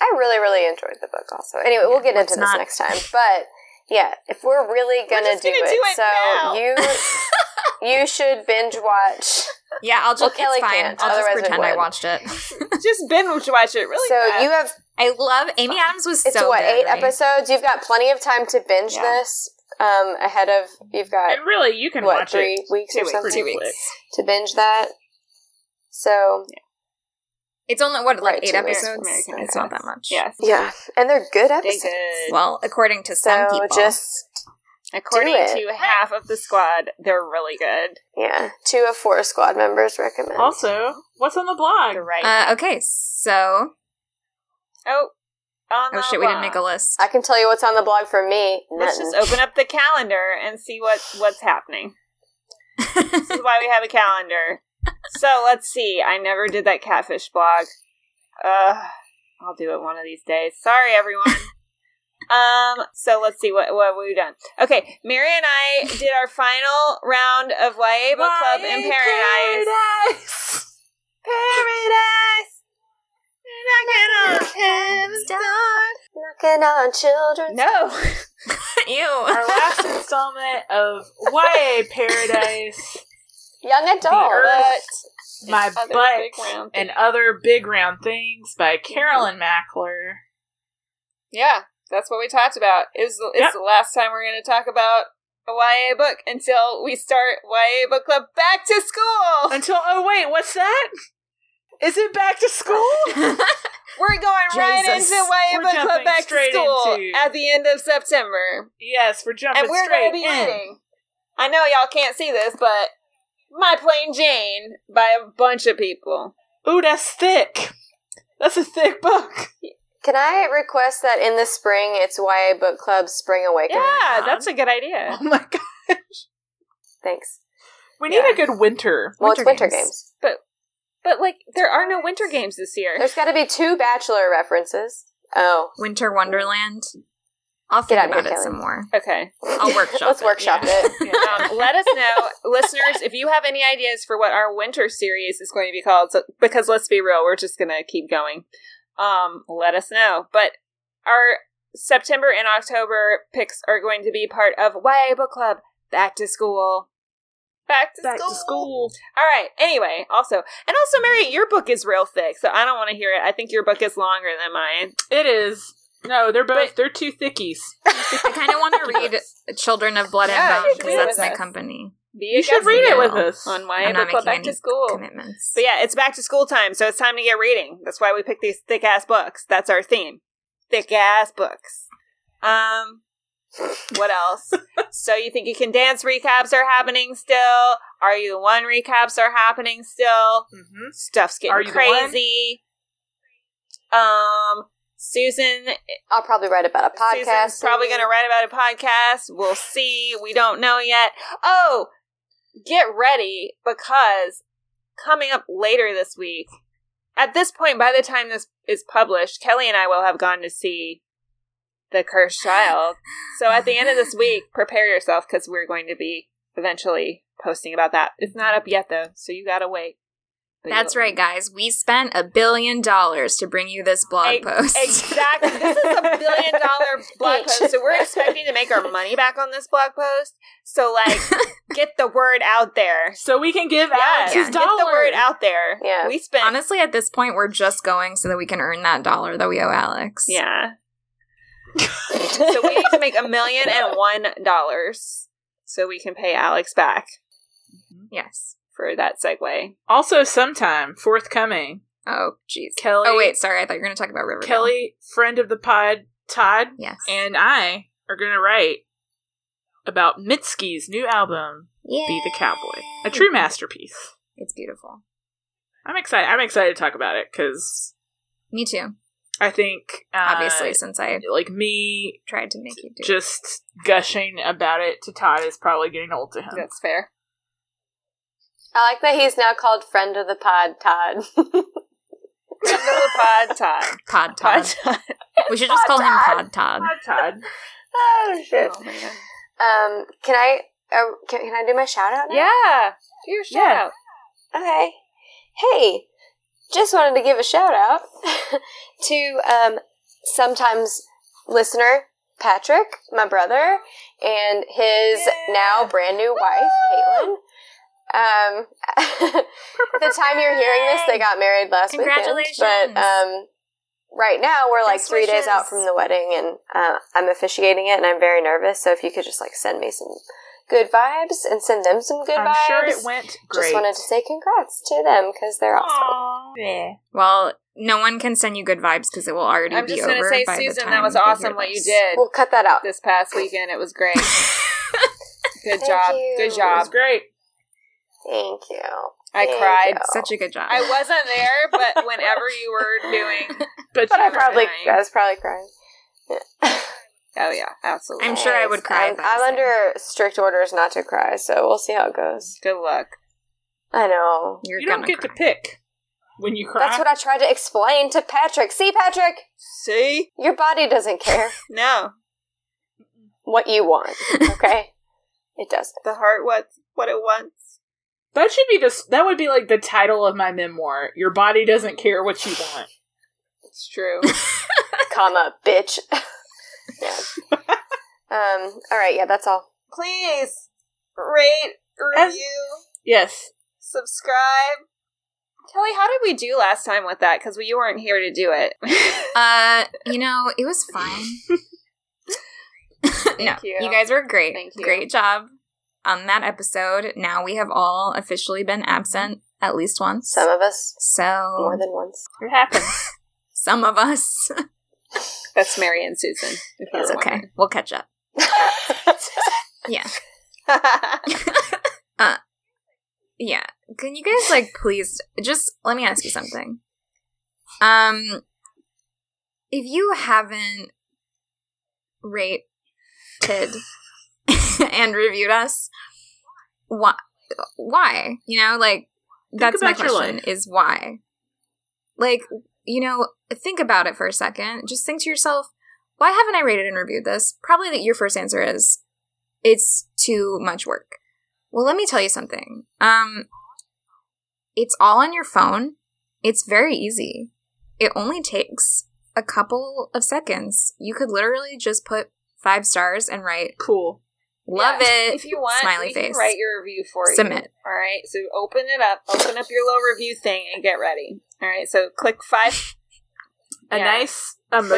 I really, really enjoyed the book. Also, anyway, we'll get let's into this not- next time. But Yeah, if we're really gonna, just do, gonna it, do it so now. you you should binge watch. Yeah, I'll just. Well, Kelly it's fine. can't, I'll just otherwise we pretend I watched it. Just binge watch it really So fast. you have I love Amy Adams was it's so what good, eight right? episodes. You've got plenty of time to binge Yeah. this. Um, ahead of you've got And really, you can what watch three it weeks two or weeks, something pretty quick. to binge that. So It's only what like Right, eight episodes. American It's not that much. yes, yeah, and they're good they episodes. good. Well, according to some So people, just According do it. to half of the squad, they're really good. yeah, two of four squad members recommend. Also, what's on the blog? They're right. uh, okay. So, oh, on oh the shit, we didn't make a list. I can tell you what's on the blog for me. Let's Nothing. just open up the calendar and see what what's happening. this is why we have a calendar. So let's see. I never did that catfish blog. Uh, I'll do it one of these days. Sorry, everyone. Um. So let's see what what we've done. Okay, Mary and I did our final round of YA book club in paradise. Paradise. Paradise. Knocking on heaven's door. Knocking on children's No. Ew. Our last installment of YA Paradise, young adult. Earth, My Butt, and. Other Big Round Things by Carolyn Mackler. Yeah, that's what we talked about. It was, it's Yep. the last time we're going to talk about a YA book until we start YA book club back to school. Until, oh wait, what's that? Is it back to school? We're going right into YA We're book club back to school into- at the end of September, yes, we're jumping and we're going to be in. reading. I know y'all can't see this, but My Plain Jane by a bunch of people. Ooh, that's thick. That's a thick book. Can I request that in the spring it's YA Book Club Spring Awakening? Yeah, that's a good idea. Oh my gosh. Thanks. We need Yeah. a good winter. Well, Winter it's winter games. games. But but like there are no winter games this year. There's got to be two Bachelor references. Oh, Winter Wonderland. I'll Get think out of here, about it Kelly. some more. Okay. I'll workshop let's it, workshop yeah. it. um, let us know, listeners, if you have any ideas for what our winter series is going to be called. So, because let's be real, we're just going to keep going. Um, let us know. But our September and October picks are going to be part of YA Book Club Back to School. Back to Back school. to school. All right. Anyway, also, and also, Mary, your book is real thick, so I don't want to hear it. I think your book is longer than mine. It is. No, they're both. But- they're two thickies. I kind of want to read Children of Blood Yeah, and Bone because that's my company Be You a should read it with us. on YA I'm not Book Back to School. commitments. But yeah, it's back to school time, so it's time to get reading. That's why we pick these thick ass books. That's our theme. Thick ass books. Um what else? so you think you can dance recaps are happening still? Are you one recaps are happening still? Mm-hmm. Stuff's getting Are You the One? crazy. Um Susan I'll probably write about a podcast. Susan's probably going to write about a podcast. We'll see. We don't know yet. Oh, get ready because coming up later this week, at this point, by the time this is published, Kelly and I will have gone to see The Cursed Child. So at the end of this week, prepare yourself because we're going to be eventually posting about that. It's not up yet though, so you gotta wait. But That's right, guys. We spent a billion dollars to bring you this blog Ex- post. Exactly. This is a billion dollar blog post. So we're expecting to make our money back on this blog post. So like get the word out there. So we can give Yes, Alex his get dollar. the word out there. Yeah. We spent Honestly, at this point, we're just going so that we can earn that dollar that we owe Alex. Yeah. so we need to make a million and one dollars so we can pay Alex back Yes. For that segue. Also, sometime forthcoming, Oh, jeez. Kelly. Oh, wait. Sorry. I thought you were going to talk about Riverdale. Kelly, friend of the pod, Todd, Yes. and I are going to write about Mitski's new album, yeah. "Be the Cowboy," a true masterpiece. It's beautiful. I'm excited. I'm excited to talk about it because Me too. I think, uh, Obviously, since I like me, tried to make you do it. just gushing about it to Todd is probably getting old to him. That's fair. I like that he's now called friend of the pod, Todd. Friend of the pod Todd. Pod Pod Todd. Todd. We should just call him Pod Todd. Hi, Todd. oh shit. Oh, man. Um, can I? Uh, can, can I do my shout out? Now? Yeah. Do your shout Yeah. out. Okay. Hey, just wanted to give a shout out to um sometimes listener Patrick, my brother, and his now brand new wife, Caitlin. Um, the time you're hearing this, they got married last weekend. But um, right now, we're like three days out from the wedding, and uh, I'm officiating it, and I'm very nervous. So if you could just like send me some good vibes and send them some good vibes. I'm vibes. sure it went great. Just wanted to say congrats to them because they're awesome. Yeah. Well, no one can send you good vibes because it will already I'm be just over gonna say, by the Susan, time that was awesome what you did We'll cut that out. this past weekend. It was great. Good Thank job. you. Good It was job. great. Thank you. I Thank cried. you. Such a good job. I wasn't there, but whenever you were doing, But, But I probably, crying. I was probably crying. oh yeah, absolutely. I'm sure I would cry. I'm, I I'm under strict orders not to cry, so we'll see how it goes. Good luck. I know. You're you don't get cry. to pick when you cry. That's what I tried to explain to Patrick. See, Patrick, See? your body doesn't care No, what you want. Okay, it doesn't. the heart wants what it wants. That should be this. That would be like the title of my memoir. Your body doesn't care what you want. It's true. Comma, bitch. yeah. Um. All right. Yeah. That's all. Please rate, review, Yes. subscribe. Kelly, how did we do last time with that? Because you weren't here to do it. Uh, you know, it was fine. Thank no, you. you guys were great. Thank you. Great job on that episode. Now we have all officially been absent at least once. Some of us so more than once. It happens. some of us. That's Mary and Susan. If you It's okay. We'll catch up. Yeah. wondering. Yeah. Can you guys like please just let me ask you something? Um if you haven't rated and reviewed us, why why? You know, like that's my question is why? Like, you know, think about it for a second. Just think to yourself, why haven't I rated and reviewed this? Probably that your first answer is it's too much work. Well, let me tell you something. Um, it's all on your phone. It's very easy. It only takes a couple of seconds. You could literally just put five stars and write Cool. "Love Yeah, it." If you want, smiley we face. can write your review for you. Submit. All right. So open it up. Open up your little review thing and get ready. All right. So click five. A Yeah. nice emoji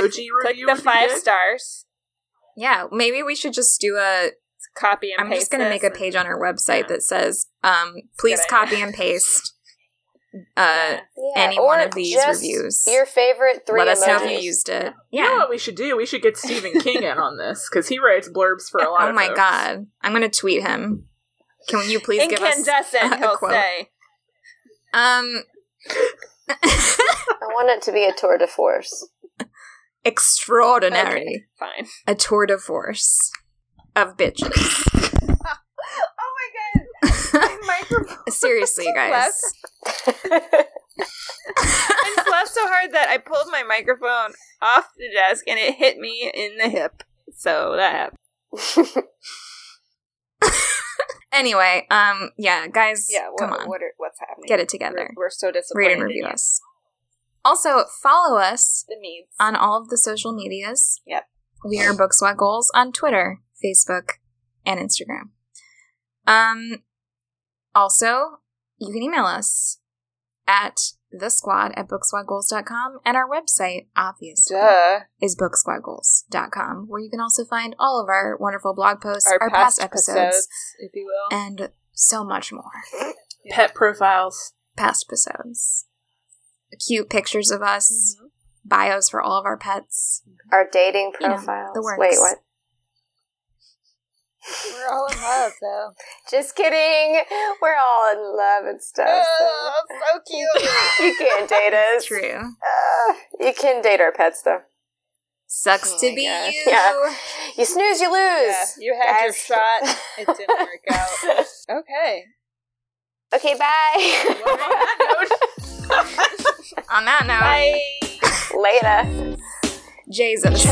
click, review. Click the five good. stars. yeah, maybe we should just do a. Copy and paste. I'm just gonna make a page on our website Yeah. that says, um, "Please copy and paste." Uh, Yeah. Yeah, Any or one of these just reviews. Your favorite three. let us know if you used it. You know what we should do? We should get Stephen King in on this because he writes blurbs for a lot Oh of my folks. god, I'm gonna tweet him. Can you please give us Incandescent, a he'll quote? say. Um, I want it to be a tour de force. extraordinary. Okay, fine. A tour de force of bitches. Seriously, guys. I just laughed so hard that I pulled my microphone off the desk and it hit me in the hip. So that happened. Anyway, um, yeah, guys, Yeah, what, come on, What are, what's happening? get it together. We're, we're so disappointed. Rate and review us. Also, follow us on all of the social medias. Yep. We are Book Squad Goals on Twitter, Facebook, and Instagram. Um, also, you can email us at the squad at booksquadgoals.com and our website, obviously, Duh. is booksquadgoals.com, where you can also find all of our wonderful blog posts, Our, our, past, past, episodes, episodes, if you will. and so much more. Pet profiles. Past episodes. Cute pictures of us, Mm-hmm. bios for all of our pets. Our dating You know, profiles. the works. Wait, what? We're all in love, though. Just kidding. We're all in love and stuff. so- Oh, so cute. You can't date us. True. Uh, you can date our pets though. Sucks Oh to be gosh. you. Yeah. You snooze, you lose. Yeah, you had your shot. It didn't work out. Okay. Okay, bye. On that note, Bye. Later. Jesus.